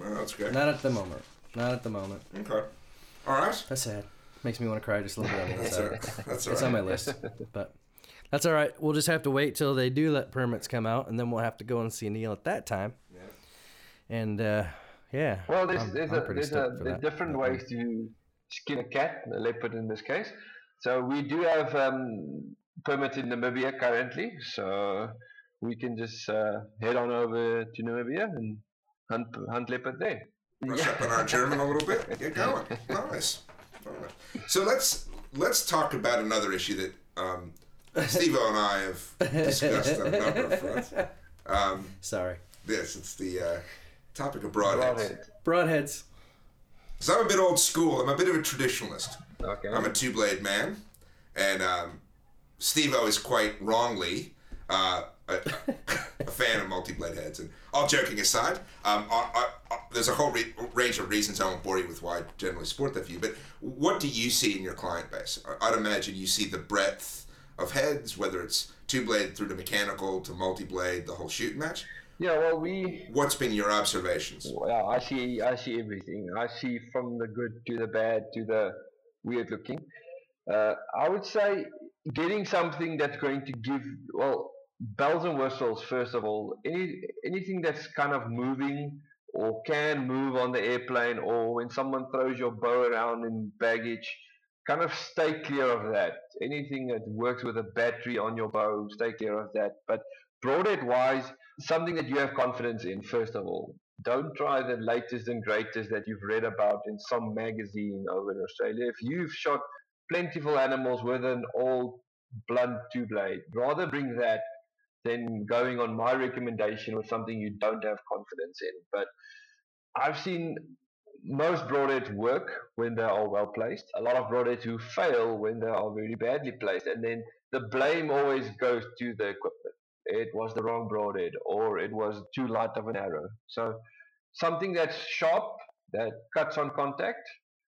Well, that's good. Not at the moment. Not at the moment. Okay. All right. That's sad. Makes me want to cry just a little bit That's all inside. right. That's all It's right. on my list, but that's all right. We'll just have to wait till they do let permits come out, and then we'll have to go and see Niel at that time. Yeah. And uh, yeah, Well, there's I'm- there's, I'm a, there's, a, there's that. different That ways to skin a cat, a leopard in this case. So we do have um, permits in Namibia currently, so we can just uh, head on over to Namibia and hunt hunt leopard there. Brush up on our German a little bit. Get going. Nice. All right. So let's let's talk about another issue that um, Steve and I have discussed on a number of fronts. Um, Sorry, this it's the uh, topic of broadheads. Broadhead. broadheads. So I'm a bit old school. I'm a bit of a traditionalist. Okay. I'm a two blade man, and um, Stevo is quite wrongly uh, a, a fan of multi blade heads. And all joking aside, um, I, I, I, there's a whole re- range of reasons I won't bore you with why I generally support that view. But what do you see in your client base? I'd imagine you see the breadth of heads, whether it's two blade through to mechanical to multi blade, the whole shoot match. Yeah, well, we What's been your observations? Well, I see, I see everything. I see from the good to the bad to the weird looking. Uh, I would say getting something that's going to give well bells and whistles first of all. Any anything that's kind of moving or can move on the airplane or when someone throws your bow around in baggage. Kind of stay clear of that. Anything that works with a battery on your bow, stay clear of that. But broadhead wise, something that you have confidence in, first of all. Don't try the latest and greatest that you've read about in some magazine over in Australia. If you've shot plentiful animals with an old blunt two blade, rather bring that than going on my recommendation with something you don't have confidence in. But I've seen most broadheads work when they are well placed. A lot of broadheads who fail when they are very badly placed, and then the blame always goes to the equipment. It was the wrong broadhead, or it was too light of an arrow. So something that's sharp, that cuts on contact,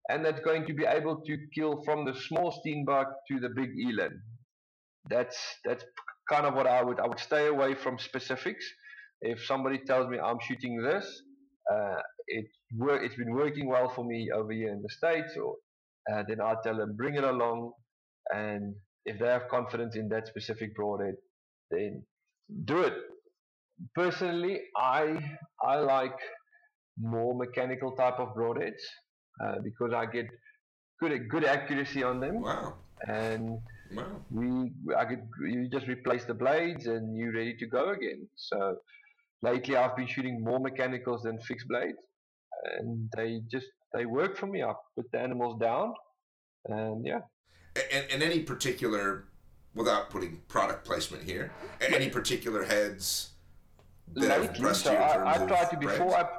and that's going to be able to kill from the small steenbok to the big eland. That's that's kind of what I would I would stay away from specifics. If somebody tells me I'm shooting this, uh, it work, it's been working well for me over here in the states, or uh, then I tell them bring it along, and if they have confidence in that specific broadhead, then do it. Personally, I I like more mechanical type of broadheads uh, because I get good good accuracy on them. Wow. And Wow. we I could you just replace the blades and you're ready to go again. So lately I've been shooting more mechanicals than fixed blades, and they just they work for me. I put the animals down, and yeah. And, and any particular, without putting product placement here, a- any particular heads that have Lately, impressed so you I, I try to before brands? I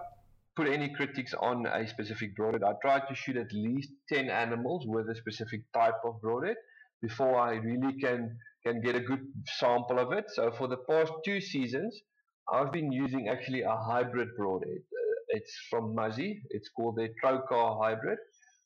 put any critics on a specific broadhead, I try to shoot at least ten animals with a specific type of broadhead before I really can can get a good sample of it. So for the past two seasons, I've been using actually a hybrid broadhead. Uh, it's from Muzzy. It's called the Trocar Hybrid,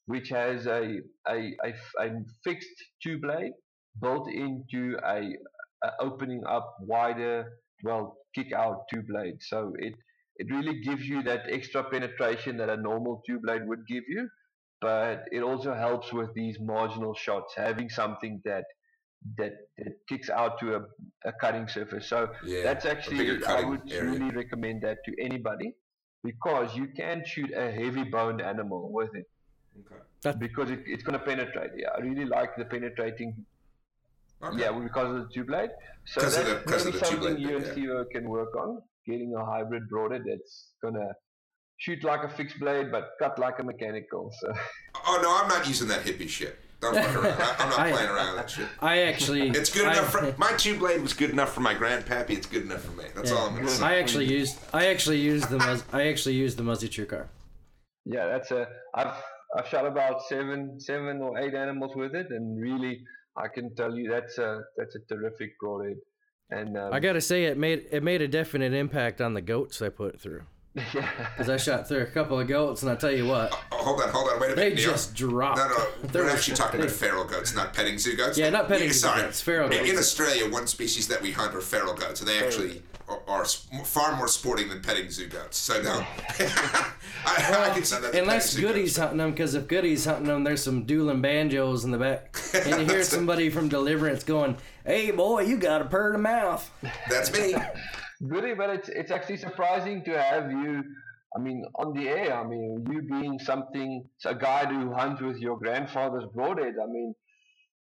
which has a a a fixed two blade built into a, a opening up wider, well, kick out two blade. So it it really gives you that extra penetration that a normal two blade would give you, but it also helps with these marginal shots, having something that that, that kicks out to a, a cutting surface. So Yeah, that's actually I would area. really recommend that to anybody because you can shoot a heavy boned animal with it Okay. because it, it's going to penetrate. Yeah, I really like the penetrating. Okay. Yeah, because of the two blade. So 'Cause of that's the- 'cause of maybe the something blade you bit, and yeah. Can work on getting a hybrid broadhead that's gonna shoot like a fixed blade but cut like a mechanical. So Oh no, I'm not using that hippie shit. Don't fuck around. I, I'm not I- playing around with that shit. I actually. It's good I, enough for my two blade was good enough for my grandpappy. It's good enough for me. That's all I'm gonna say. I actually used. I actually used the. Muzz, I actually used the Muzzy Trocar. yeah, that's a. I've I've shot about seven seven or eight animals with it, and really I can tell you that's a that's a terrific broadhead. And um, I gotta say, it made it made a definite impact on the goats I put through. yeah. Cause I shot through a couple of goats, and I tell you what, Oh, hold on, hold on, wait a they minute. Niel. just dropped. No, no, we're was- actually talking about feral goats, not petting zoo goats. Yeah, not petting zoo sorry. goats, feral goats. In. Australia, one species that we hunt are feral goats, and they actually are, are far more sporting than petting zoo goats. So no, I, I can see that. Unless petting Goody's goats- hunting them, because if Goody's hunting them, there's some dueling banjos in the back, and you hear somebody from Deliverance going, "Hey boy, you got a purr to mouth." That's me. Goody, but it's it's actually surprising to have you. I mean, on the air. I mean, you being something, a guy who hunts with your grandfather's broadhead. I mean,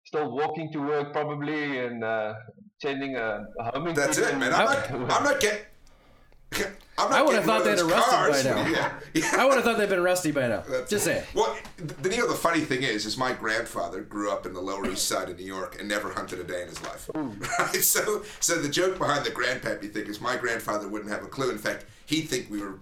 still walking to work probably and uh, sending a, a homing. That's it, man. I'm not. I'm not getting. I'm not I would've thought they'd those have rusted by now. Yeah, yeah. I would have thought they'd been rusty by now. That's Just it. saying. Well, the, Niel, the funny thing is, is my grandfather grew up in the Lower East Side of New York and never hunted a day in his life. Right? So, so the joke behind the grandpappy thing is my grandfather wouldn't have a clue. In fact, he'd think we were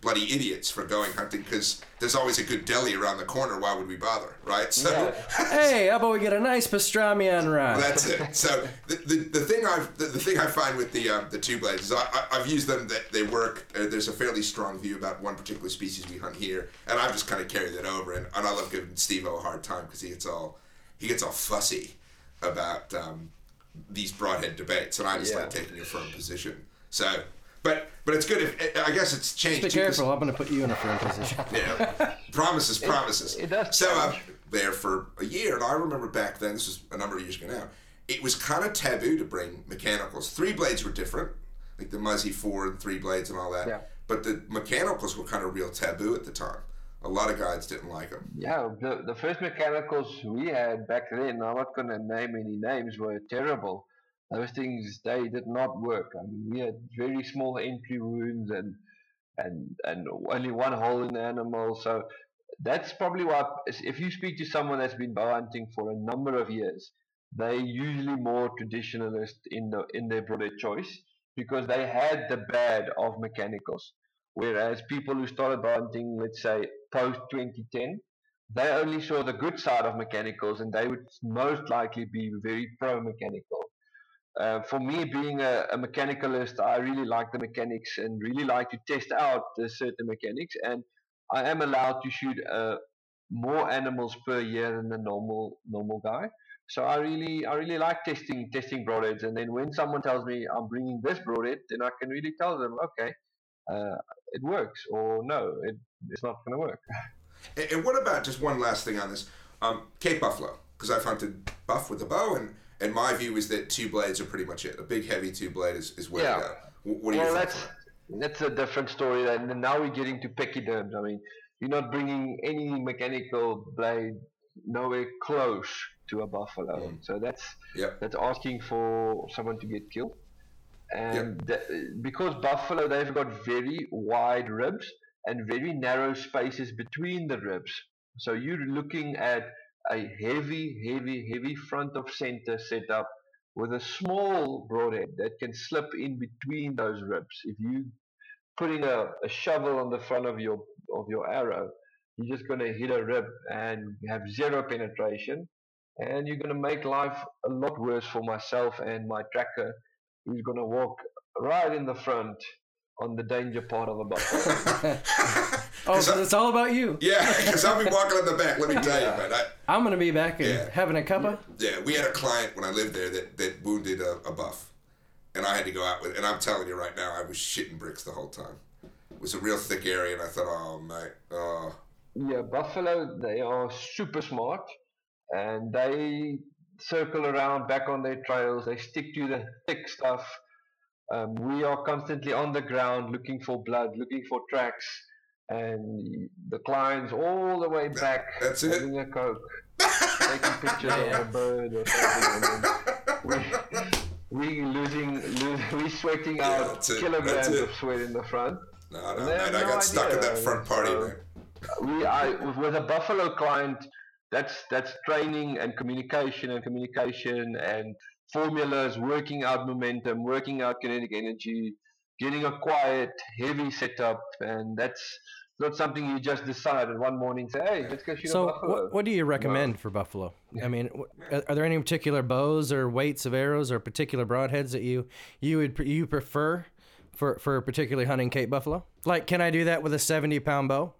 bloody idiots for going hunting because there's always a good deli around the corner. Why would we bother, right? So. Hey, how about we get a nice pastrami on rye? That's it. So the, the, the thing I the, the thing I find with the um, the two blades is I, I, I've used them that they work. Uh, there's a fairly strong view about one particular species we hunt here, and I've just kind of carried that over. And, and I love giving Stevo a hard time because he gets all he gets all fussy about um, these broadhead debates, and I just Yeah. like taking a firm position. So, but but it's good. If eh, eh, I guess it's changed. Be too, 'cause- careful. I'm going to put you in a firm position. yeah. promises, promises. it does So uh, I'm there for a year, and I remember back then. This was a number of years ago now. It was kind of taboo to bring mechanicals. Three blades were different, like the Muzzy four and three blades and all that. Yeah. But the mechanicals were kind of real taboo at the time. A lot of guys didn't like them. Yeah, the, the first mechanicals we had back then, I'm not going to name any names, were terrible. Those things they did not work. I mean, we had very small entry wounds and and and only one hole in the animal. So that's probably why if you speak to someone that's been bow hunting for a number of years, they're usually more traditionalist in the in their broadhead choice because they had the bad of mechanicals. Whereas people who started bow hunting, let's say post 2010, they only saw the good side of mechanicals and they would most likely be very pro mechanical. Uh, for me, being a, a, mechanicalist, I really like the mechanics and really like to test out the certain mechanics. And I am allowed to shoot uh, more animals per year than the normal normal guy. So I really I really like testing testing broadheads. And then when someone tells me I'm bringing this broadhead, then I can really tell them, okay, uh, it works, or no, it, it's not going to work. And, and, what about just one last thing on this? Um, Cape Buffalo, because I've hunted buff with a bow, and and my view is that two blades are pretty much it. A big heavy two blade is, is where yeah. to go. What do you well, think? That's, that's a different story. And now we're getting to pachyderms. I mean, you're not bringing any mechanical blade nowhere close to a buffalo. Mm. So that's yep. that's asking for someone to get killed. And yep. because buffalo, they've got very wide ribs and very narrow spaces between the ribs. So you're looking at a heavy, heavy, heavy front of center setup with a small broadhead that can slip in between those ribs. If you putting a, a shovel on the front of your of your arrow, you're just going to hit a rib and have zero penetration, and you're going to make life a lot worse for myself and my tracker, who's going to walk right in the front on the danger part of a buffalo. oh, so it's all about you. Yeah, because I'll be walking in the back. Let me tell yeah. you, man. I, am going to be back and yeah. having a cuppa. Yeah, we had a client when I lived there that, that wounded a, a buff, and I had to go out with. And I'm telling you right now, I was shitting bricks the whole time. It was a real thick area, and I thought, oh mate, oh. Yeah, buffalo. They are super smart, and they circle around back on their trails. They stick to the thick stuff um, we are constantly on the ground looking for blood, looking for tracks, and the clients all the way back That's having it. a coke, taking pictures of a bird or something. we, we losing, lose, we sweating yeah, out kilograms of sweat in the front. No, no, man, I got stuck in that front party, so, man. We, I, with a Buffalo client, that's that's training and communication and communication and formulas, working out momentum, working out kinetic energy, getting a quiet, heavy setup, and that's not something you just decide and one morning say, "Hey, let's go shoot so a buffalo." What, what do you recommend for buffalo? I mean, are there any particular bows or weights of arrows or particular broadheads that you you would you prefer for for particularly hunting Cape buffalo? Like, can I do that with a seventy pound bow?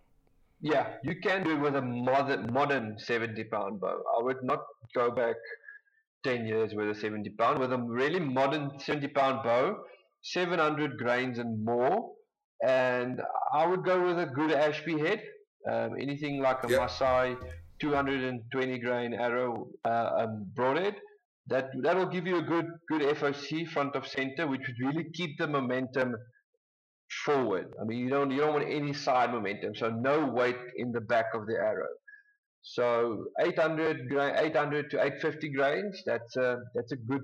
Yeah, you can do it with a modern modern seventy pound bow. I would not go back 10 years with a 70 pound with a really modern 70 pound bow 700 grains and more. And I would go with a good Ashby head um, anything like a yep. Masai 220 grain arrow uh, um, broadhead. That that'll give you a good good FOC front of center which would really keep the momentum forward. I mean you don't you don't want any side momentum so no weight in the back of the arrow so 800, 800 to 850 grains, that's a, that's a good,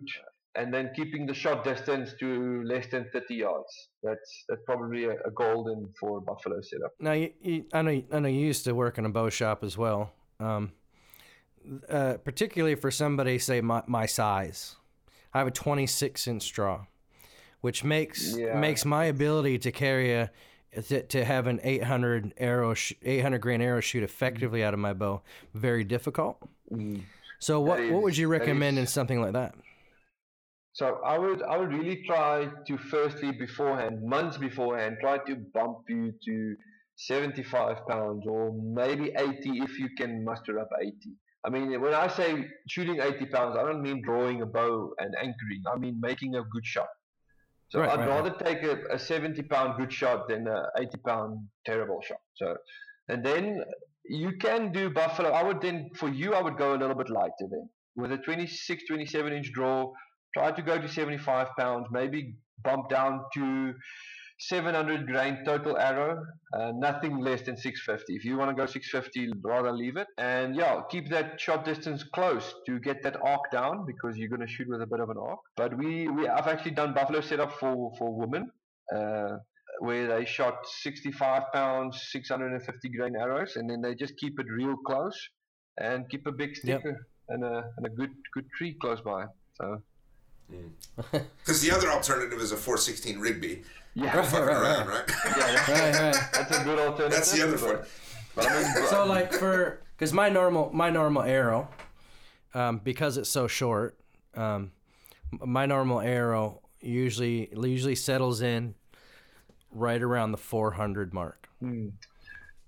and then keeping the shot distance to less than 30 yards. That's that's probably a, a golden for buffalo setup. Now, you, you, I know I know you used to work in a bow shop as well. Um, uh, particularly for somebody say my, my size, I have a 26 inch straw, which makes yeah. makes my ability to carry a to, to have an 800 arrow, sh- 800 grain arrow shoot effectively out of my bow very difficult. Mm. So what is, what would you recommend in something like that? So I would I would really try to firstly beforehand, months beforehand, try to bump you to 75 pounds or maybe 80 if you can muster up 80. I mean, when I say shooting 80 pounds, I don't mean drawing a bow and anchoring. I mean making a good shot. So right, I'd right, rather right. take a, a 70 pound good shot than a 80 pound terrible shot. So, and then you can do buffalo. I would then, for you, I would go a little bit lighter then. With a 26, 27 inch draw, try to go to 75 pounds, maybe bump down to 700 grain total arrow, uh, nothing less than 650. If you want to go 650, rather leave it. And yeah, keep that shot distance close to get that arc down because you're going to shoot with a bit of an arc. But we, we I've actually done buffalo setup for for women. Uh, where they shot 65 pounds, 650 grain arrows, and then they just keep it real close and keep a big sticker yep. and a and a good good tree close by. So. Because mm. the other alternative is a 416 Rigby, yeah, right, fucking right, around, right? yeah, that's, right, right. That's a good alternative. That's the other one. so like for because my normal my normal arrow, um, because it's so short, um, my normal arrow usually usually settles in right around the 400 mark. Mm.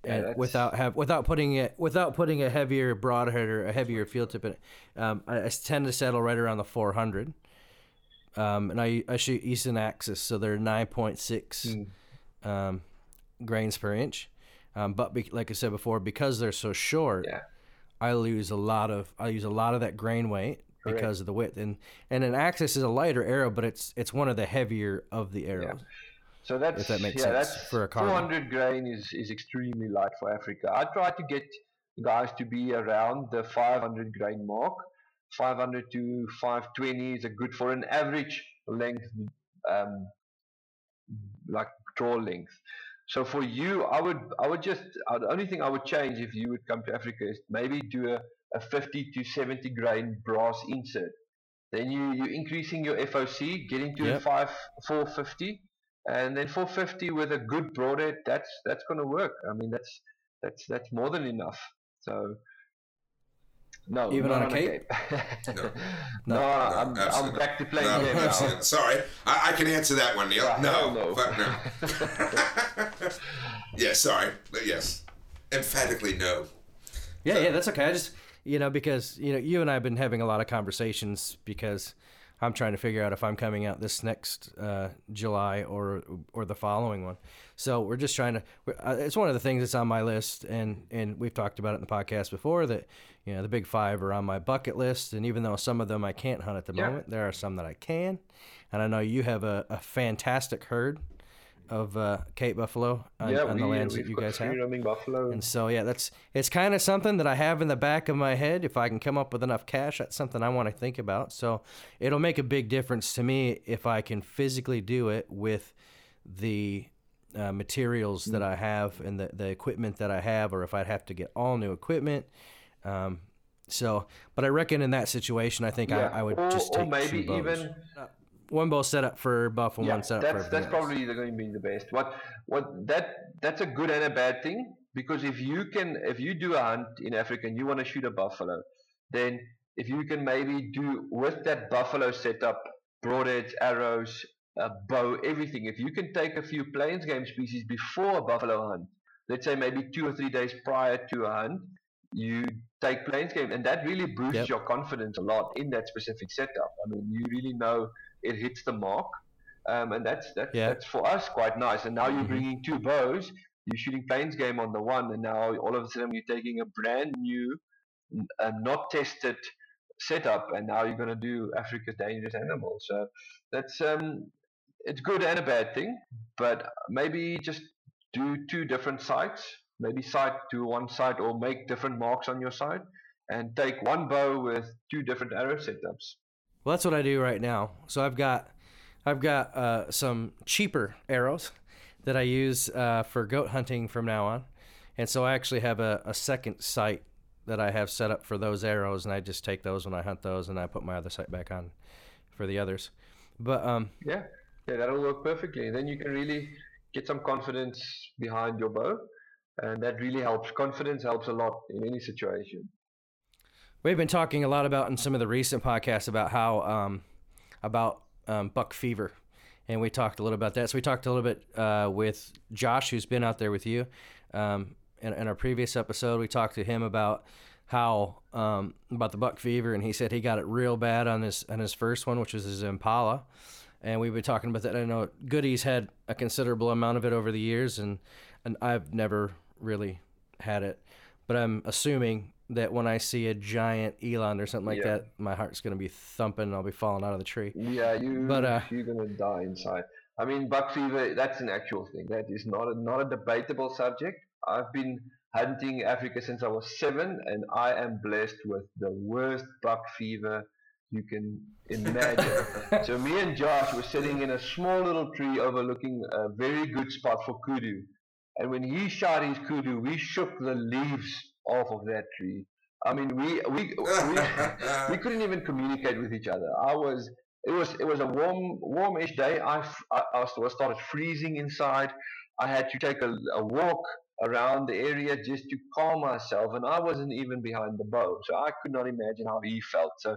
Yeah, without have without putting it without putting a heavier broadhead or a heavier field tip in it, um, I, I, tend to settle right around the 400. Um, and I, I shoot Easton Axis, so they're 9.6 mm. um, grains per inch. Um, but be, like I said before, because they're so short, yeah. I lose a lot of I use a lot of that grain weight Correct. because of the width. And and an Axis is a lighter arrow, but it's it's one of the heavier of the arrows. Yeah. So that's if that makes yeah, sense that's for a car. 400 grain is is extremely light for Africa. I try to get guys to be around the 500 grain mark 500 to 520 is a good for an average length, um, like draw length. So for you, I would I would just uh, the only thing I would change if you would come to Africa is maybe do a, a 50 to 70 grain brass insert. Then you you're increasing your FOC, getting to yep. a five 450, and then 450 with a good broadhead. That's that's going to work. I mean that's that's that's more than enough. So no, even on, on, a cape. no. no, no, I'm, I'm, back to playing no, game now. Sorry, I, I, can answer that one, Niel. Yeah, no, no. no. yeah, sorry, but yes, emphatically no. Yeah, so. yeah, that's okay. I just you know because you know you and I have been having a lot of conversations because I'm trying to figure out if I'm coming out this next uh, July or or the following one. So we're just trying to. Uh, it's one of the things that's on my list, and and we've talked about it in the podcast before that you know the big five are on my bucket list, and even though some of them I can't hunt at the yeah. moment, there are some that I can, and I know you have a, a fantastic herd of uh, Cape buffalo on, yeah, we, the lands that you guys have. buffalo. And so yeah, that's it's kind of something that I have in the back of my head. If I can come up with enough cash, that's something I want to think about. So it'll make a big difference to me if I can physically do it with the uh, materials that I have and the, the equipment that I have, or if I'd have to get all new equipment. Um, so, but I reckon in that situation, I think yeah. I, I, would or, just take or maybe even one bow set up for buff and yeah, one set that's, for that's probably going to be the best. What what that that's a good and a bad thing because if you can if you do a hunt in Africa and you want to shoot a buffalo, then if you can maybe do with that buffalo setup broadheads, arrows, a bow, everything. If you can take a few plains game species before a buffalo hunt, let's say maybe two or three days prior to a hunt, you take plains game, and that really boosts yep. your confidence a lot in that specific setup. I mean, you really know it hits the mark, um, and that's that's yeah. that's for us quite nice. And now you're mm-hmm. bringing two bows. You're shooting plains game on the one, and now all of a sudden you're taking a brand new, uh, not tested setup, and now you're going to do Africa's dangerous animals. So that's um, it's good and a bad thing, but maybe just do two different sights maybe site to one sight or make different marks on your sight and take one bow with two different arrow setups. Well, that's what I do right now. So I've got I've got uh, some cheaper arrows that I use uh, for goat hunting from now on, and so I actually have a, a second sight that I have set up for those arrows, and I just take those when I hunt those, and I put my other sight back on for the others. But um, yeah, yeah, that'll work perfectly. Then you can really get some confidence behind your bow and that really helps. Confidence helps a lot in any situation. We've been talking a lot about in some of the recent podcasts about how um, about um, buck fever, and we talked a little about that. So we talked a little bit uh, with Josh, who's been out there with you. Um, in, in, our previous episode, we talked to him about how um, about the buck fever, and he said he got it real bad on his on his first one, which was his Impala. And we've been talking about that. I know Goody's had a considerable amount of it over the years, and and I've never really had it. But I'm assuming that when I see a giant eland or something like yeah. that, my heart's gonna be thumping and I'll be falling out of the tree. Yeah, you. But uh, you're gonna die inside. I mean, buck fever, that's an actual thing. That is not a, not a debatable subject. I've been hunting Africa since I was seven, and I am blessed with the worst buck fever you can imagine. so me and Josh were sitting in a small little tree overlooking a very good spot for kudu. And when he shot his kudu, we shook the leaves off of that tree. I mean, we we we, we couldn't even communicate with each other. I was it was it was a warm warmish day. I, I, I started freezing inside. I had to take a, a walk around the area just to calm myself, and I wasn't even behind the bow, so I could not imagine how he felt. So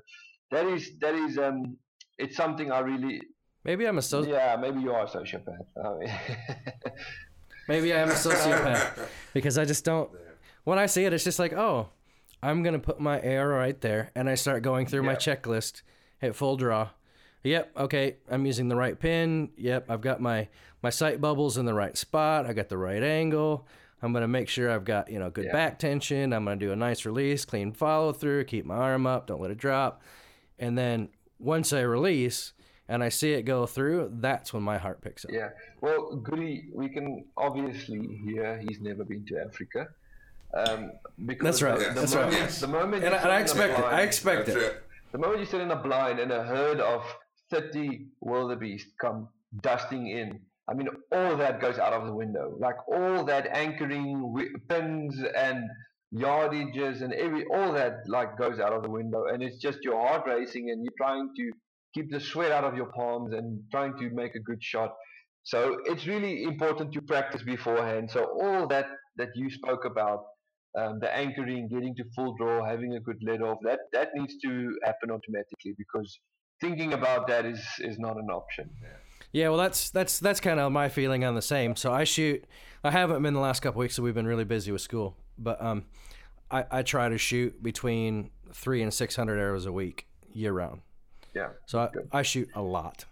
that is that is um, it's something I really. Maybe I'm a soci- Yeah, maybe you are a sociopath. I mean maybe I am a sociopath because I just don't. When I see it, it's just like, oh, I'm gonna put my arrow right there, and I start going through my checklist, hit full draw. Yep, okay, I'm using the right pin. Yep, I've got my my sight bubbles in the right spot. I got the right angle. I'm gonna make sure I've got you know good Yeah. back tension. I'm gonna do a nice release, clean follow through, keep my arm up, don't let it drop, and then once I release and I see it go through, that's when my heart picks up. Yeah. Well, Goody, we can obviously hear he's never been to Africa. Um, because That's right, The, Yeah, the that's right. moment, Yes. The moment And I, and I sit in a expect it. I expect it. it. The moment you sit in a blind and a herd of 30 wildebeest come dusting in, I mean, all that goes out of the window. Like all that anchoring wi- pins and yardages and every all that like goes out of the window, and it's just your heart racing, and you're trying to keep the sweat out of your palms and trying to make a good shot. So it's really important to practice beforehand. So all that that you spoke about um, the anchoring, getting to full draw, having a good let off, that, that needs to happen automatically because thinking about that is, is not an option. Yeah, Yeah, well, that's that's that's kind of my feeling on the same. So I shoot. I haven't been the last couple weeks, so we've been really busy with school. But um, I, I try to shoot between three and six hundred arrows a week, year round. Yeah. So I, Good. I shoot a lot.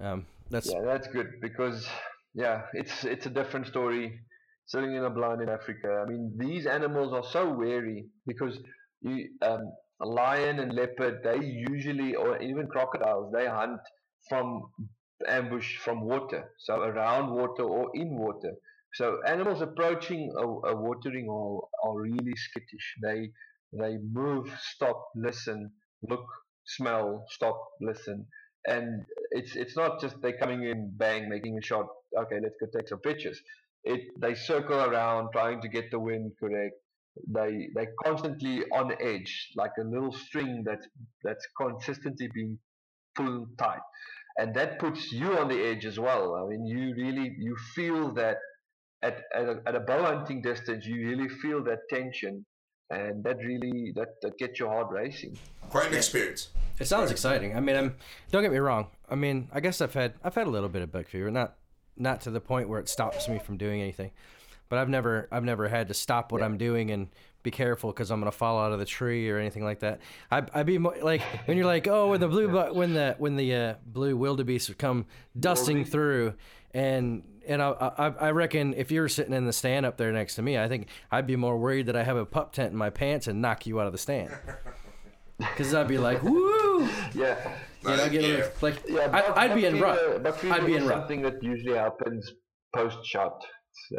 Um, that's Yeah, that's good because yeah, it's it's a different story sitting in a blind in Africa. I mean, these animals are so wary because you um, a lion and leopard they usually or even crocodiles they hunt from ambush from water, so around water or in water. So animals approaching a, a watering hole are really skittish. They they move, stop, listen, look, smell, stop, listen, and it's it's not just they coming in, bang, making a shot. Okay, let's go take some pictures. It they circle around trying to get the wind correct. They they constantly on edge, like a little string that's that's consistently being pulled tight, and that puts you on the edge as well. I mean, you really you feel that at at a, at a bow hunting distance, you really feel that tension, and that really that, that gets your heart racing. Quite an experience. it sounds exciting. I mean, I'm don't get me wrong. I mean, I guess I've had I've had a little bit of buck fever, not not to the point where it stops me from doing anything. But I've never I've never had to stop what I'm doing and be careful because I'm gonna fall out of the tree or anything like that. I I'd be more, like when you're like oh when the blue bu- when the when the uh, blue wildebeest would come dusting through and and I, I I reckon if you were sitting in the stand up there next to me, I think I'd be more worried that I have a pup tent in my pants and knock you out of the stand. Because I'd be like, woo! Yeah, You know, get Yeah. little- like Yeah, I, buck- I'd be in fever- rut. buck I'd be in rut. something that usually happens post shot.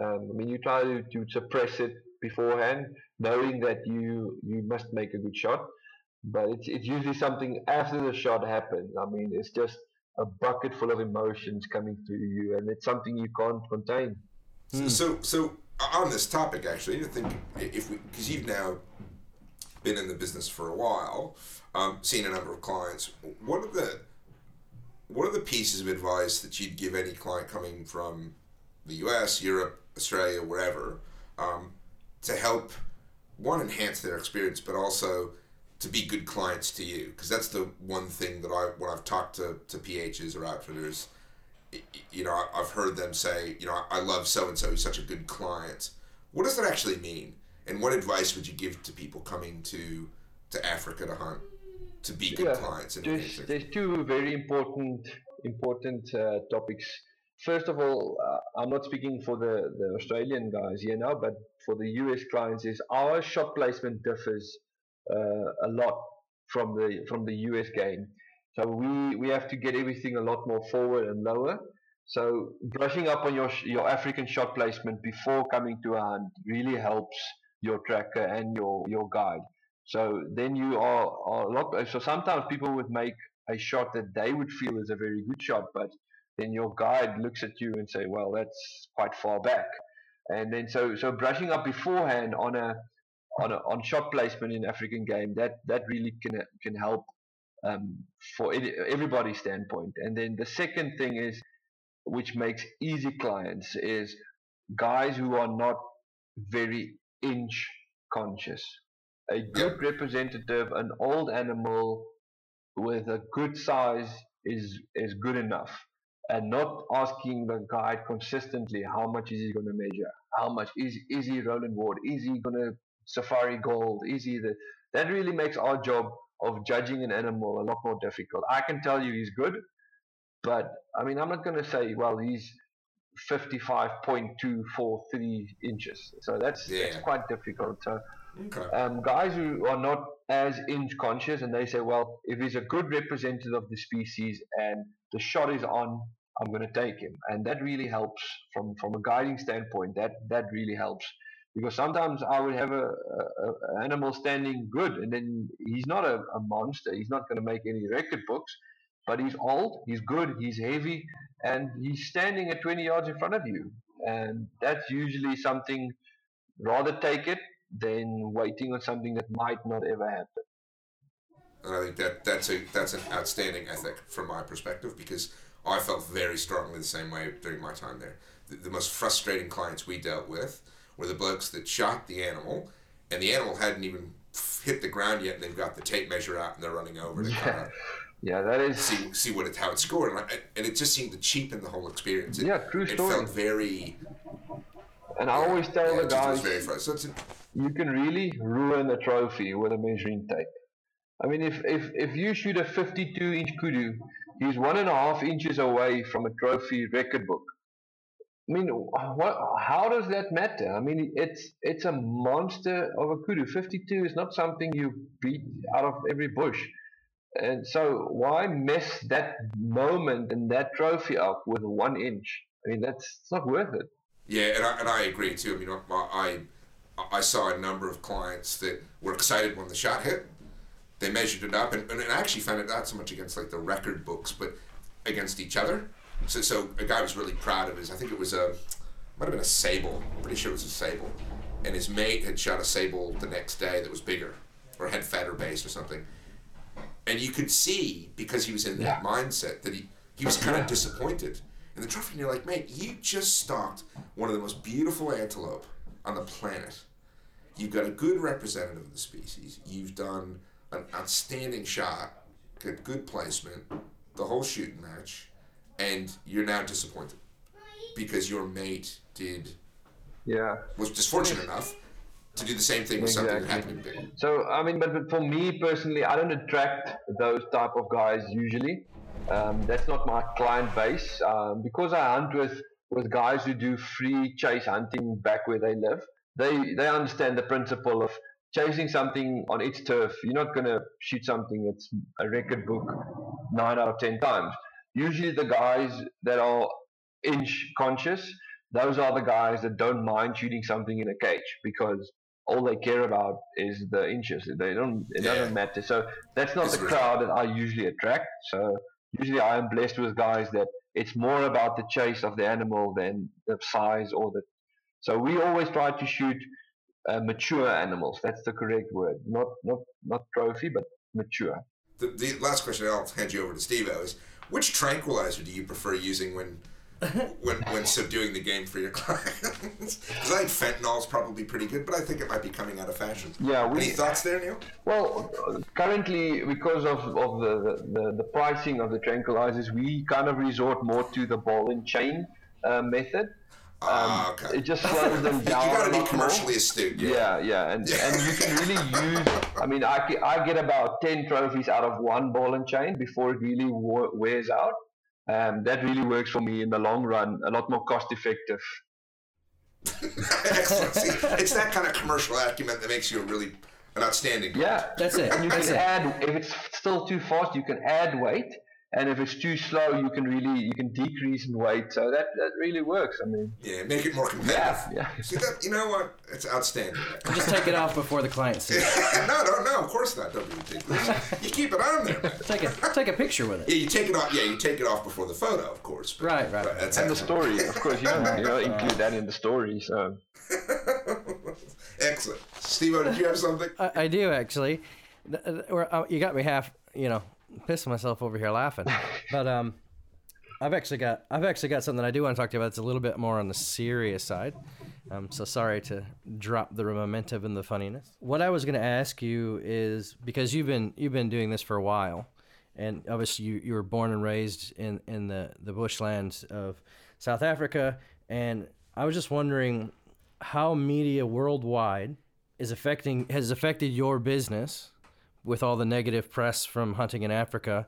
Um, I mean, you try to, to suppress it beforehand, knowing that you you must make a good shot. But it's it's usually something after the shot happens. I mean, it's just a bucket full of emotions coming through you, and it's something you can't contain. So, so, so on this topic, actually, I think if we, because you've now been in the business for a while, um, seen a number of clients. What are the what are the pieces of advice that you'd give any client coming from the U.S., Europe, Australia, wherever, um, to help one enhance their experience, but also to be good clients to you? Because that's the one thing that I when I've talked to to PHs or outfitters you know, I've heard them say, you know, I love so and so. He's such a good client. What does that actually mean? And what advice would you give to people coming to to Africa to hunt to be good clients? And There's, there's two very important important uh, topics. First of all, uh, I'm not speaking for the, the Australian guys here now, but for the US clients, is our shot placement differs uh, a lot from the from the US game. So we we have to get everything a lot more forward and lower. So brushing up on your your African shot placement before coming to a hunt really helps your tracker and your your guide. So then you are, are a lot. So sometimes people would make a shot that they would feel is a very good shot, but then your guide looks at you and say, "Well, that's quite far back." And then so so brushing up beforehand on a on a, on shot placement in African game that that really can can help um, for everybody's standpoint. And then the second thing is, which makes easy clients is guys who are not very inch conscious. A good representative, an old animal with a good size is is good enough. And not asking the guide consistently how much is he going to measure, how much is is he Rowland Ward, is he going to Safari Gold, is he the that really makes our job of judging an animal a lot more difficult. I can tell you he's good, but I mean I'm not going to say well he's 55.243 inches. So that's, yeah. that's quite difficult. So okay. um, guys who are not as inch conscious and they say, well, if he's a good representative of the species and the shot is on, I'm going to take him. And that really helps from, from a guiding standpoint. That, that really helps. Because sometimes I would have a, a, a animal standing good, and then he's not a, a monster. He's not going to make any record books, but he's old, he's good, he's heavy, and he's standing at 20 yards in front of you. And that's usually something, rather take it than waiting on something that might not ever happen. And I think that that's a that's an outstanding ethic from my perspective because I felt very strongly the same way during my time there. The, the most frustrating clients we dealt with were the blokes that shot the animal, and the animal hadn't even hit the ground yet, and they've got the tape measure out and they're running over to yeah. Yeah, that is see see what it how it scored, and, I, and it just seemed to cheapen the whole experience. It, yeah, true story. It felt very. And I always tell yeah, the guys, so a, you can really ruin a trophy with a measuring tape. I mean, if if if you shoot a 52 inch kudu, he's one and a half inches away from a trophy record book. I mean, what? How does that matter? I mean, it's it's a monster of a kudu. 52 is not something you beat out of every bush. And so why mess that moment and that trophy up with one inch? I mean, that's it's not worth it. Yeah, and I, and I agree too. I mean, I, I, I saw a number of clients that were excited when the shot hit. They measured it up, and, and I actually found it not so much against like the record books, but against each other. So, so a guy was really proud of his. I think it was a, might have been a sable. I'm pretty sure it was a sable, and his mate had shot a sable the next day that was bigger, or had fatter base or something and you could see because he was in that yeah. mindset that he he was kind of disappointed in the trophy. And you're like, mate, you just stalked one of the most beautiful antelope on the planet. You've got a good representative of the species. You've done an outstanding shot, good, good placement, the whole shooting match, and you're now disappointed because your mate did. Yeah. Was just fortunate enough to do the same thing with exactly. something happening big. So I mean, but, but for me personally, I don't attract those type of guys usually. Um, that's not my client base um, because I hunt with with guys who do free chase hunting back where they live. They they understand the principle of chasing something on its turf. You're not going to shoot something that's a record book nine out of ten times. Usually, the guys that are inch conscious, those are the guys that don't mind shooting something in a cage because all they care about is the inches. They don't. It yeah. doesn't matter. So that's not it's the crowd that I usually attract. So usually I am blessed with guys that it's more about the chase of the animal than the size or the. So we always try to shoot uh, mature animals. That's the correct word. Not not not trophy, but mature. The, the last question I'll hand you over to Steve is: Which tranquilizer do you prefer using when when when subduing the game for your clients. Because I think fentanyl is probably pretty good, but I think it might be coming out of fashion. Yeah. We, Any thoughts there, Niel? Well, currently, because of, of the, the, the pricing of the tranquilizers, we kind of resort more to the ball and chain uh, method. Ah, um, okay. It just slows them down. you got to be commercially more. astute. Yeah, yeah, yeah. And, yeah. and you can really use. I mean, I, I get about ten trophies out of one ball and chain before it really wears out. Um, that really works for me in the long run, a lot more cost effective. See, it's that kind of commercial acumen that makes you a really an outstanding. Yeah, that's it. And you that's can it. add if it's still too fast, you can add weight, and if it's too slow, you can really you can decrease in weight. So that that really works. I mean, Yeah, make it more competitive. yeah, yeah. See that? You know what? It's outstanding. Just take it off before the client sees it. no, no, no. Of course not. Don't be ridiculous. You keep it on there. Take a take a picture with it. Yeah, you take it off. Yeah, you take it off before the photo, of course. but- Right, right. but that's And the excellent. story, of course, you know, you know, include that in the story. So excellent. Steve, did you have something? I, I do actually. Th- th- or, uh, You got me half, you know, pissing myself over here laughing. But um, I've actually got I've actually got something I do want to talk to you about. It's a little bit more on the serious side. Um, so sorry to drop the momentum and the funniness. What I was going to ask you is because you've been you've been doing this for a while, and obviously you, you were born and raised in in the the bushlands of South Africa, and I was just wondering how media worldwide is affecting has affected your business with all the negative press from hunting in Africa,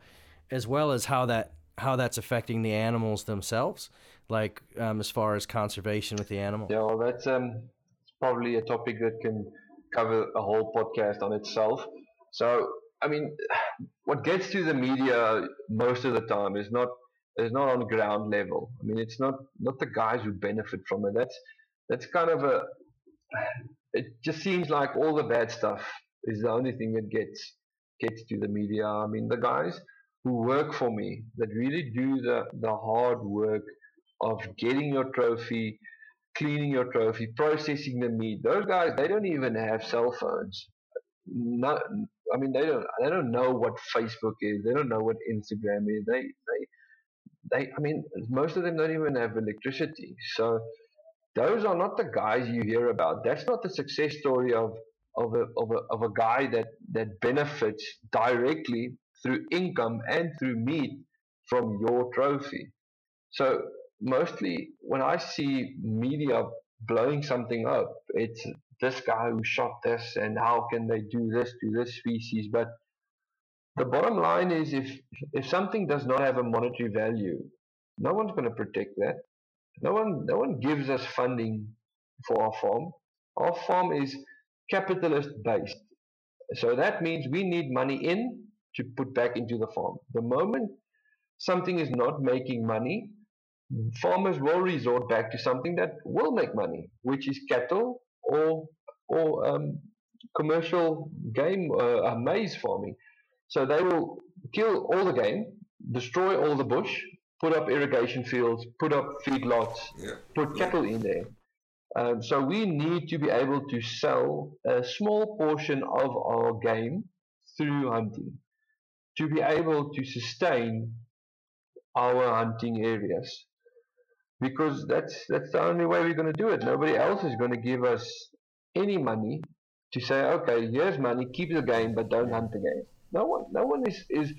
as well as how that how that's affecting the animals themselves, like um, as far as conservation with the animals. yeah, well, that's um, probably a topic that can cover a whole podcast on itself. So I mean, what gets to the media most of the time is not is not on ground level. I mean, it's not not the guys who benefit from it. That's that's kind of a. It just seems like all the bad stuff is the only thing that gets gets to the media. I mean, the guys who work for me that really do the the hard work of getting your trophy, cleaning your trophy, processing the meat. Those guys, they don't even have cell phones. No, I mean they don't. They don't know what Facebook is. They don't know what Instagram is. They, they, they. I mean, most of them don't even have electricity. So those are not the guys you hear about. That's not the success story of of a of a of a guy that that benefits directly through income and through meat from your trophy. So mostly when I see media blowing something up, it's this guy who shot this and how can they do this to this species. But the bottom line is if if something does not have a monetary value, no one's going to protect that. No one no one gives us funding for our farm. Our farm is capitalist based. So that means we need money in to put back into the farm. The moment something is not making money, farmers will resort back to something that will make money, which is cattle or or um, commercial game uh, uh, maize farming. So they will kill all the game, destroy all the bush, put up irrigation fields, put up feedlots, Yeah. put cattle in there. Um, so we need to be able to sell a small portion of our game through hunting. To be able to sustain our hunting areas. Because that's that's the only way we're going to do it. Nobody else is going to give us any money to say okay here's money keep the game but don't hunt the game. No one no one is is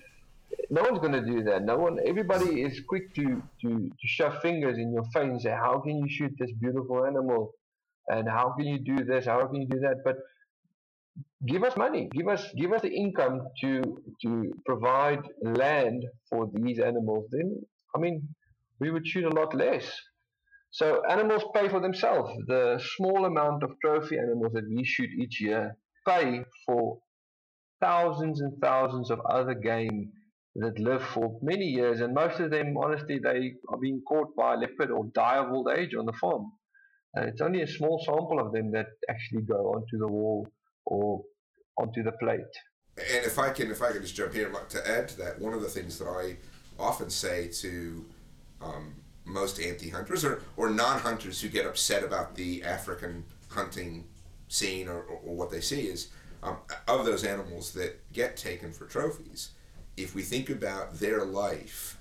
no one's going to do that. No one everybody is quick to to to shove fingers in your face and say how can you shoot this beautiful animal? And how can you do this? How can you do that? But give us money. Give us give us the income to to provide land for these animals. Then i mean we would shoot a lot less. So animals pay for themselves. The small amount of trophy animals that we shoot each year pay for thousands and thousands of other game that live for many years and most of them honestly they are being caught by a leopard or die of old age on the farm and it's only a small sample of them that actually go onto the wall or onto the plate. And if I can, if I can just jump here to add to that, one of the things that I often say to um, most anti-hunters or, or non-hunters who get upset about the African hunting scene or, or, or what they see is um, of those animals that get taken for trophies. If we think about their life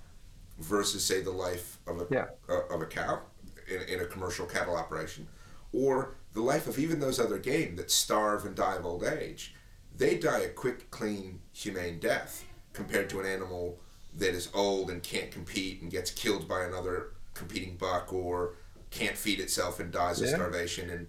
versus, say, the life of a Yeah. uh, of a cow in, in a commercial cattle operation, or the life of even those other game that starve and die of old age, they die a quick, clean, humane death compared to an animal that is old and can't compete and gets killed by another competing buck or can't feed itself and dies of starvation and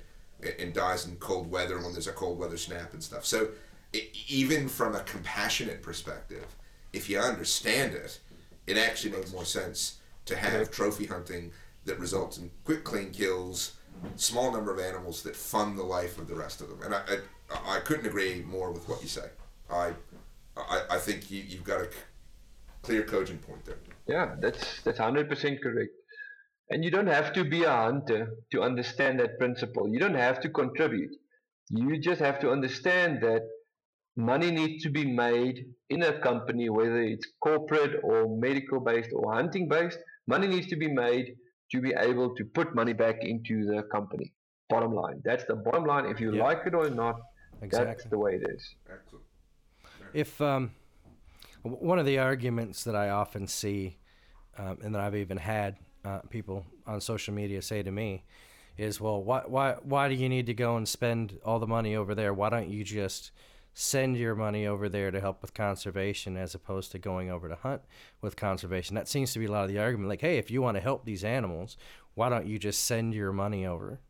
and dies in cold weather when there's a cold weather snap and stuff. So e even from a compassionate perspective, if you understand it, it actually makes more sense to have trophy hunting that results in quick, clean kills, small number of animals that fund the life of the rest of them. And I, I, I couldn't agree more with what you say. I, I, I think you, you've got a clear, cogent point there. Yeah, that's that's hundred percent correct. And you don't have to be a hunter to understand that principle. You don't have to contribute. You just have to understand that money needs to be made in a company, whether it's corporate or medical based or hunting based. Money needs to be made to be able to put money back into the company. Bottom line. That's the bottom line. If you Yeah. like it or not, Exactly. that's the way it is. Excellent. If um, one of the arguments that I often see, um, and that I've even had uh, people on social media say to me, is, "Well, why why why do you need to go and spend all the money over there? Why don't you just send your money over there to help with conservation as opposed to going over to hunt with conservation?" That seems to be a lot of the argument. Like, hey, if you want to help these animals, why don't you just send your money over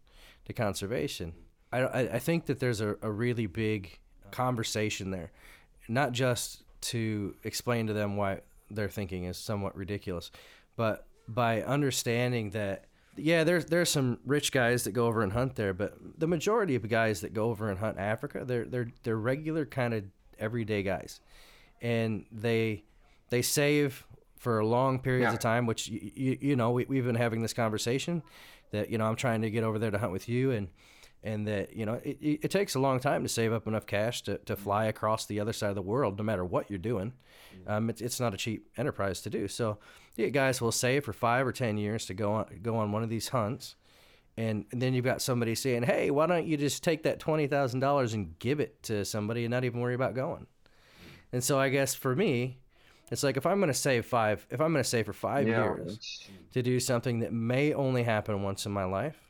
to conservation? I I, think that there's a, a really big conversation there not just to explain to them why their thinking is somewhat ridiculous, but by understanding that yeah, there's there's some rich guys that go over and hunt there, but the majority of guys that go over and hunt Africa, they're they're they're regular kind of everyday guys, and they they save for long periods Yeah. of time. Which you, you, you know we, we've been having this conversation that you know I'm trying to get over there to hunt with you and and that you know it, it it takes a long time to save up enough cash to, to mm-hmm. fly across the other side of the world no matter what you're doing. Mm-hmm. Um, it's, it's not a cheap enterprise to do. So yeah, guys will save for five or ten years to go on go on one of these hunts and, and then you've got somebody saying hey why don't you just take that $20000 and give it to somebody and not even worry about going? Mm-hmm. And so i guess for me it's like if i'm going to save five if i'm going to save for five yeah, years to do something that may only happen once in my life,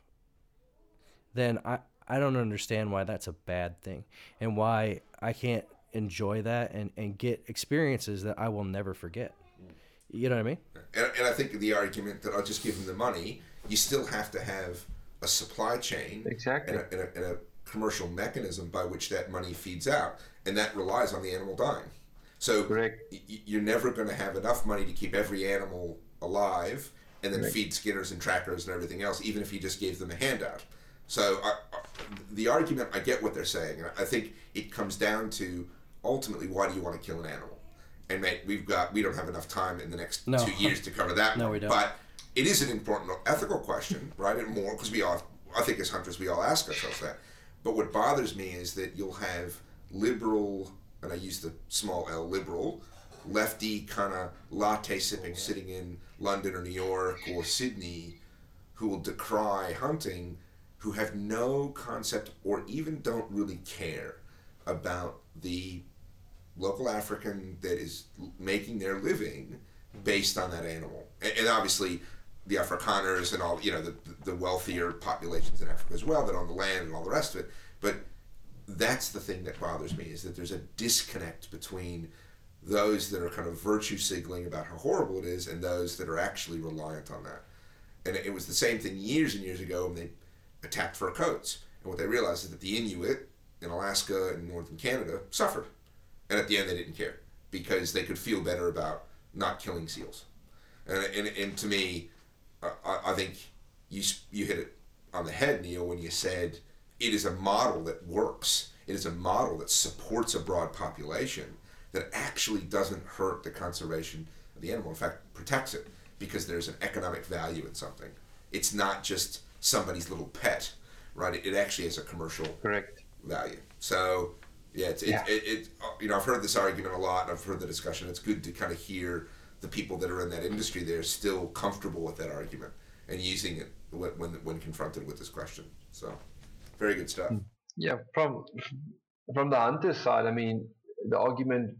then I, I don't understand why that's a bad thing and why I can't enjoy that and, and get experiences that I will never forget. You know what I mean? And, and I think the argument that I'll just give them the money, you still have to have a supply chain Exactly. and a, and, a, and a commercial mechanism by which that money feeds out, and that relies on the animal dying. So Correct. y- y- you're never going to have enough money to keep every animal alive and then Correct. feed skinners and trackers and everything else, even if you just gave them a handout. So I, I, the argument, I get what they're saying, and I think it comes down to ultimately why do you want to kill an animal? And mate, we've got we don't have enough time in the next No. two years to cover that. No, one. we don't. But it is an important ethical question, right? And more because we all, I think as hunters, we all ask ourselves that. But what bothers me is that you'll have liberal, and I use the small L, liberal, lefty kind of latte sipping, sitting in London or New York or Sydney, who will decry hunting, who have no concept or even don't really care about the local African that is making their living based on that animal. And, and obviously, the Afrikaners and all, you know, the, the wealthier populations in Africa as well that own the land and all the rest of it. But that's the thing that bothers me is that there's a disconnect between those that are kind of virtue signaling about how horrible it is and those that are actually reliant on that. And it was the same thing years and years ago when they attacked fur coats. And what they realized is that the Inuit in Alaska and northern Canada suffered. And at the end, they didn't care because they could feel better about not killing seals. And, and, and to me, I- I, think you, you hit it on the head, Niel, when you said it is a model that works. It is a model that supports a broad population that actually doesn't hurt the conservation of the animal. In fact, protects it because there's an economic value in something. It's not just somebody's little pet, right? It, it actually has a commercial Correct. value. So, yeah, it's, it, Yeah. It, it, uh, you know, I've heard this argument a lot. I've heard the discussion. It's good to kind of hear the people that are in that industry They're still comfortable with that argument and using it when, when, when confronted with this question. So, very good stuff. Yeah, from from the hunter's side, I mean, the argument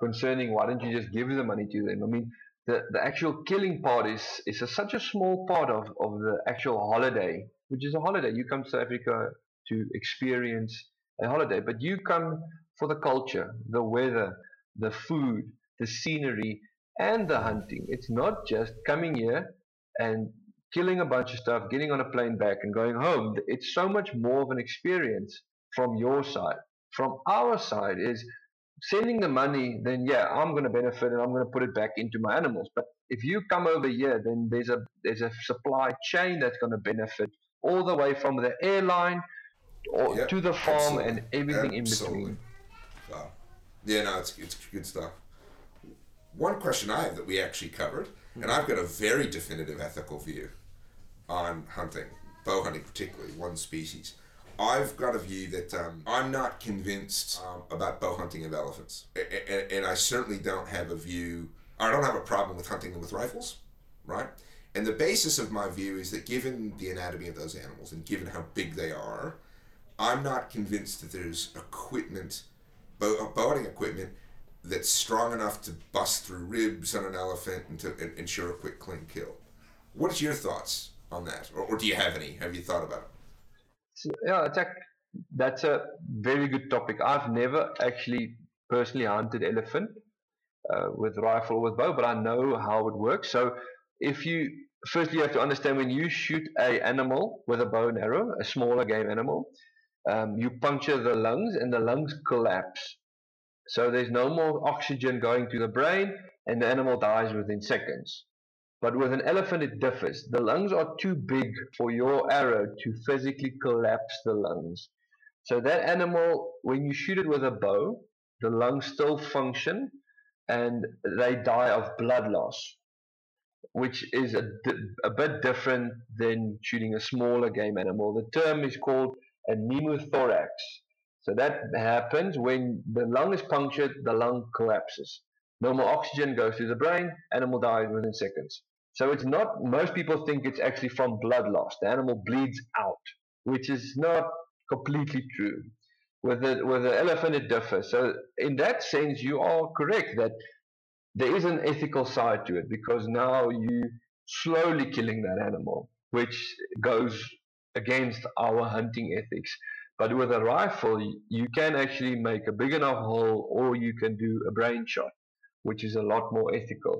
concerning why don't you just give the money to them? I mean, the, the actual killing part is is a, such a small part of, of the actual holiday, which is a holiday. You come to South Africa to experience a holiday, but you come for the culture, the weather, the food, the scenery, and the hunting. It's not just coming here and killing a bunch of stuff, getting on a plane back, and going home. It's so much more of an experience from your side. From our side is sending the money, then yeah, I'm going to benefit and I'm going to put it back into my animals. But if you come over here, then there's a there's a supply chain that's going to benefit all the way from the airline or Yep, to the farm absolutely. and everything Absolutely. in between. So, yeah, no, it's, it's good stuff. one question I have that we actually covered, hmm. and I've got a very definitive ethical view on hunting, bow hunting particularly, one species. I've got a view that um, I'm not convinced um, about bow hunting of elephants, and, and I certainly don't have a view. I don't have a problem with hunting them with rifles, right? And the basis of my view is that given the anatomy of those animals and given how big they are, I'm not convinced that there's equipment, bow, hunting equipment, that's strong enough to bust through ribs on an elephant and to and ensure a quick, clean kill. What's your thoughts on that, or, or do you have any? Have you thought about it? Yeah, Jack, that's a very good topic. I've never actually personally hunted elephant uh, with rifle or with bow, but I know how it works. So if you firstly you have to understand when you shoot a animal with a bow and arrow, a smaller game animal, um, you puncture the lungs and the lungs collapse. So there's no more oxygen going to the brain and the animal dies within seconds. But with an elephant, it differs. The lungs are too big for your arrow to physically collapse the lungs. So that animal, when you shoot it with a bow, the lungs still function and they die of blood loss, which is a, a bit different than shooting a smaller game animal. The term is called a pneumothorax. So that happens when the lung is punctured, the lung collapses. No more oxygen goes to the brain, animal dies within seconds. So it's not, most people think it's actually from blood loss. The animal bleeds out, which is not completely true. With the, with the elephant, it differs. So in that sense, you are correct that there is an ethical side to it because now you slowly killing that animal, which goes against our hunting ethics. But with a rifle, you can actually make a big enough hole or you can do a brain shot which is a lot more ethical.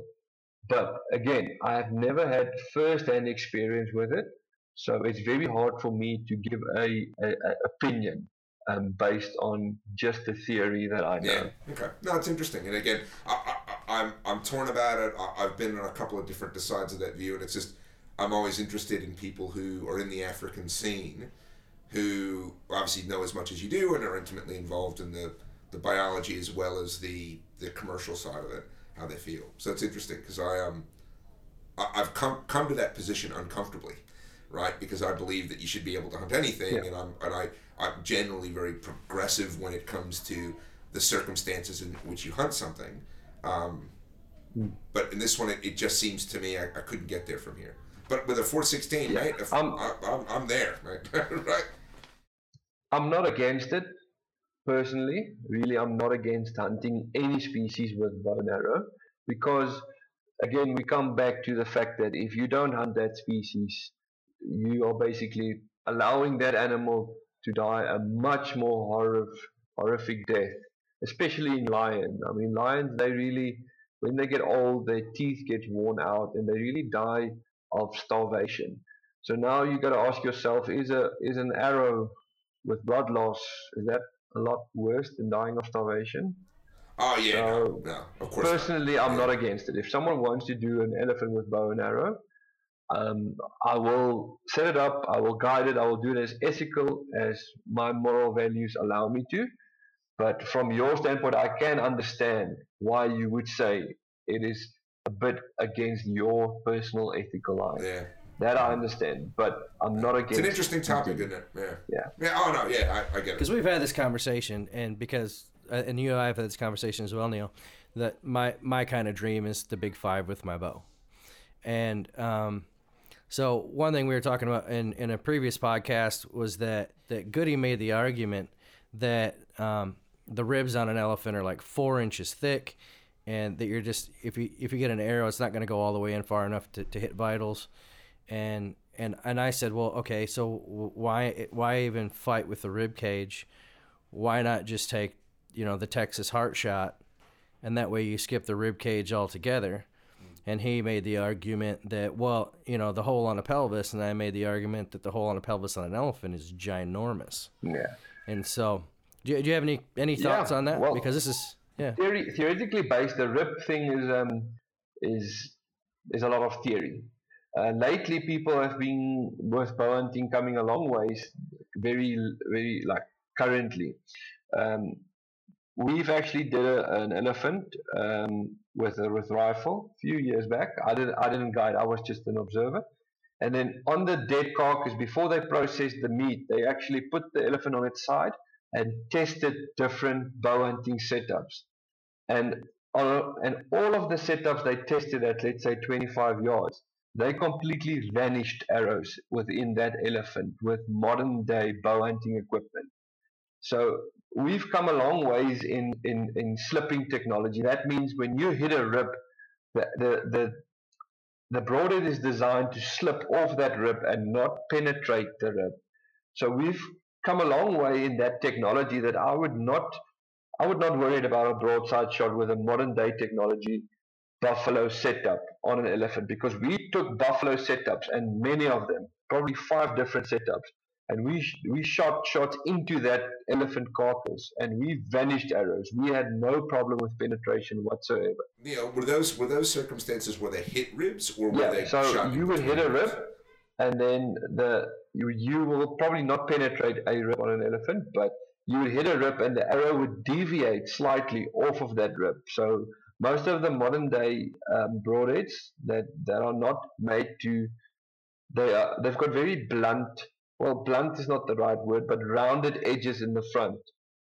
But again, I have never had first-hand experience with it, so it's very hard for me to give a, a, a opinion um, based on just the theory that I know. Yeah. Okay. No, it's interesting. And again, I, I, I'm I'm torn about it. I, I've been on a couple of different sides of that view, and it's just I'm always interested in people who are in the African scene, who obviously know as much as you do and are intimately involved in the the biology as well as the the commercial side of it, how they feel. So it's interesting because I um I, have come come to that position uncomfortably, right? Because I believe that you should be able to hunt anything, yeah. and I'm and I I'm generally very progressive when it comes to the circumstances in which you hunt something. Um, mm. But in this one, it, it just seems to me I, I couldn't get there from here. But with a 416, yeah. right? If I'm, I, I'm, I'm there, right? right? I'm not against it personally, really, I'm not against hunting any species with bow and arrow because, again, we come back to the fact that if you don't hunt that species, you are basically allowing that animal to die a much more horrific, horrific death, especially in lion. I mean, lions, they really, when they get old, their teeth get worn out and they really die of starvation. So now you got to ask yourself: Is a is an arrow with blood loss is that a lot worse than dying of starvation. Oh yeah, so no, no, of course. Personally, not. I'm yeah. not against it. If someone wants to do an elephant with bow and arrow, um, I will set it up. I will guide it. I will do it as ethical as my moral values allow me to. But from your standpoint, I can understand why you would say it is a bit against your personal ethical line. Yeah. That I understand, but I'm not against. It's an interesting topic, isn't it? Yeah. Yeah. Yeah. Oh no. Yeah, I, I get it. Because we've had this conversation, and because uh, and you and I have had this conversation as well, Niel. That my my kind of dream is the big five with my bow, and um, so one thing we were talking about in in a previous podcast was that that Goody made the argument that um, the ribs on an elephant are like four inches thick, and that you're just if you if you get an arrow, it's not going to go all the way in far enough to, to hit vitals and and and I said, well, okay, so why why even fight with the rib cage? Why not just take you know the Texas heart shot, and that way you skip the rib cage altogether. And he made the argument that well, you know, the hole on a pelvis, and I made the argument that the hole on a pelvis on an elephant is ginormous. Yeah. And so, do you, do you have any any thoughts yeah, on that? Well, because this is yeah. Theory, theoretically based, the rib thing is um is is a lot of theory uh, lately, people have been with bow hunting coming a long ways. Very, very like currently, um, we've actually did a, an elephant um, with a with rifle a few years back. I didn't I didn't guide. I was just an observer. And then on the dead carcass, before they processed the meat, they actually put the elephant on its side and tested different bow hunting setups. And all, and all of the setups they tested at, let's say, 25 yards, they completely vanished arrows within that elephant with modern day bow hunting equipment. So we've come a long ways in, in, in slipping technology. That means when you hit a rib, the, the, the, the broadhead is designed to slip off that rib and not penetrate the rib. So we've come a long way in that technology that I would not I would not worry about a broadside shot with a modern day technology buffalo setup on an elephant because we took buffalo setups and many of them, probably five different setups, and we we shot shots into that elephant carcass and we vanished arrows. We had no problem with penetration whatsoever. Know, were those were those circumstances where they hit ribs or were yeah, they so you would hit a rib and then the you, you will probably not penetrate a rib on an elephant, but you would hit a rib and the arrow would deviate slightly off of that rib. So most of the modern day um, broadheads that, that are not made to they are they've got very blunt well blunt is not the right word but rounded edges in the front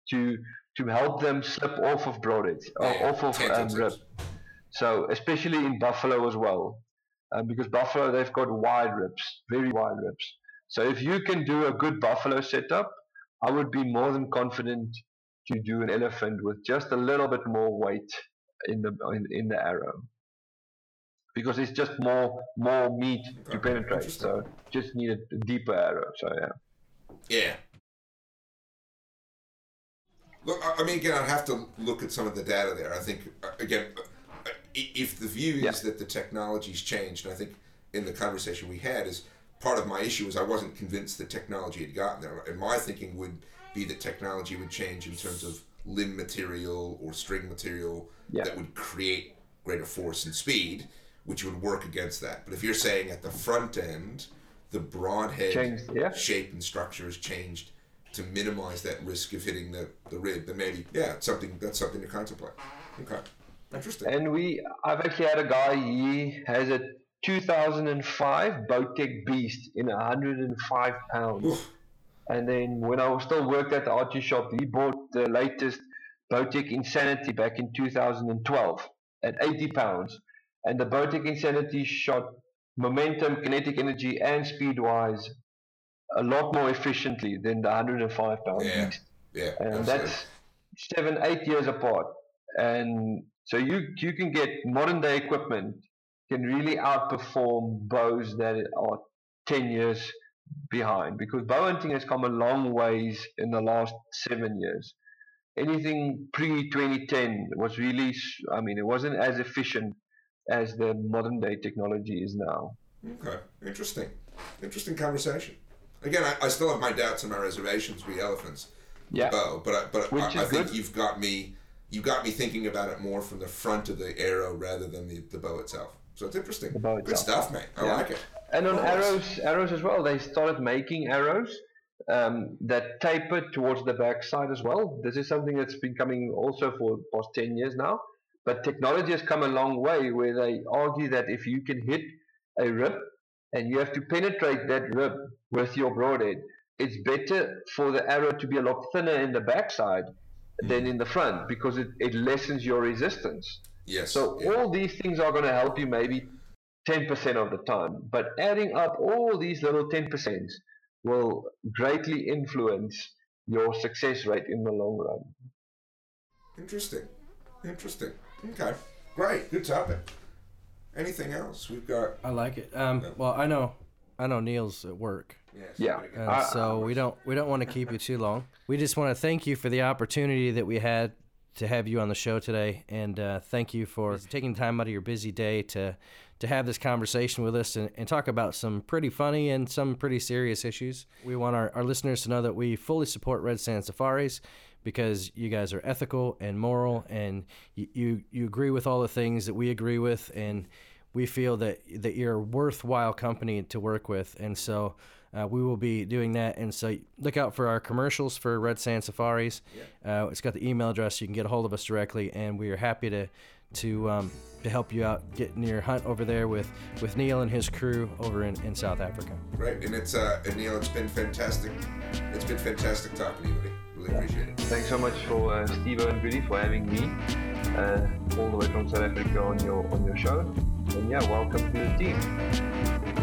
to to help them slip off of broadheads Yeah, off of um, rib so especially in buffalo as well um, because buffalo they've got wide ribs very wide ribs. So if you can do a good buffalo setup i would be more than confident to do an elephant with just a little bit more weight in the in, in the arrow because it's just more more meat to penetrate. So just need a deeper arrow. So yeah, Yeah. Look, I mean, again, I'd have to look at some of the data there. I think, uh, again, uh, if the view is Yeah. that the technology's changed, and I think in the conversation we had is part of my issue is I wasn't convinced that technology had gotten there, and my thinking would be that technology would change in terms of limb material or string material Yeah. that would create greater force and speed, which would work against that. But if you're saying at the front end, the broadhead Changed, yeah. shape and structure has changed to minimize that risk of hitting the, the rib, then maybe yeah, it's something that's something to contemplate. Okay, interesting. and we I've actually had a guy. He has a 2005 Bowtech Beast in 105 pounds. Oof. And then when I was still worked at the archery shop, he bought the latest Bowtech Insanity back in 2012 at 80 pounds. And the Bowtech Insanity shot momentum, kinetic energy, and speed wise a lot more efficiently than the 105 pound Yeah. beast. yeah, And absolutely. that's seven, eight years apart. And so you you can get modern day equipment can really outperform bows that are 10 years behind because bow hunting has come a long ways in the last seven years. Anything pre 2010 was really, I mean, it wasn't as efficient as the modern day technology is now. Okay, interesting, interesting conversation. Again, I, I still have my doubts and my reservations with elephants. Yeah. bow, but I, but Which I, I think good. you've got me. You got me thinking about it more from the front of the arrow rather than the, the bow itself. So it's interesting. Good stuff, mate. I Yeah. like it. And on arrows, arrows as well, they started making arrows um, that taper towards the backside as well. This is something that's been coming also for the past 10 years now. But technology has come a long way where they argue that if you can hit a rib and you have to penetrate that rib with your broadhead, it's better for the arrow to be a lot thinner in the backside than in the front because it, it lessens your resistance. Yes. So yeah. all these things are going to help you maybe 10% of the time. But adding up all these little 10% will greatly influence your success rate in the long run. Interesting. Interesting. Okay. Great. Good topic. Anything else? We've got. I like it. Um, well, I know, I know Niel's at work, Yes. Yeah. pretty good. and I- so we don't we don't want to keep you too long. We just want to thank you for the opportunity that we had to have you on the show today, and uh, thank you for taking time out of your busy day to to have this conversation with us and, and talk about some pretty funny and some pretty serious issues. We want our, our listeners to know that we fully support Redsand Safaris because you guys are ethical and moral and you, you, you agree with all the things that we agree with and we feel that that you're a worthwhile company to work with and so uh, we will be doing that and so look out for our commercials for Redsand Safaris uh, it's got the email address you can get a hold of us directly and we are happy to to um, to help you out getting your hunt over there with with Niel and his crew over in, in South Africa. Right, and it's uh, and Niel, it's been fantastic. It's been fantastic talking to you, buddy. Really appreciate it. Thanks so much for uh, Steve and Goody for having me uh, all the way from South Africa on your on your show. And yeah, welcome to the team.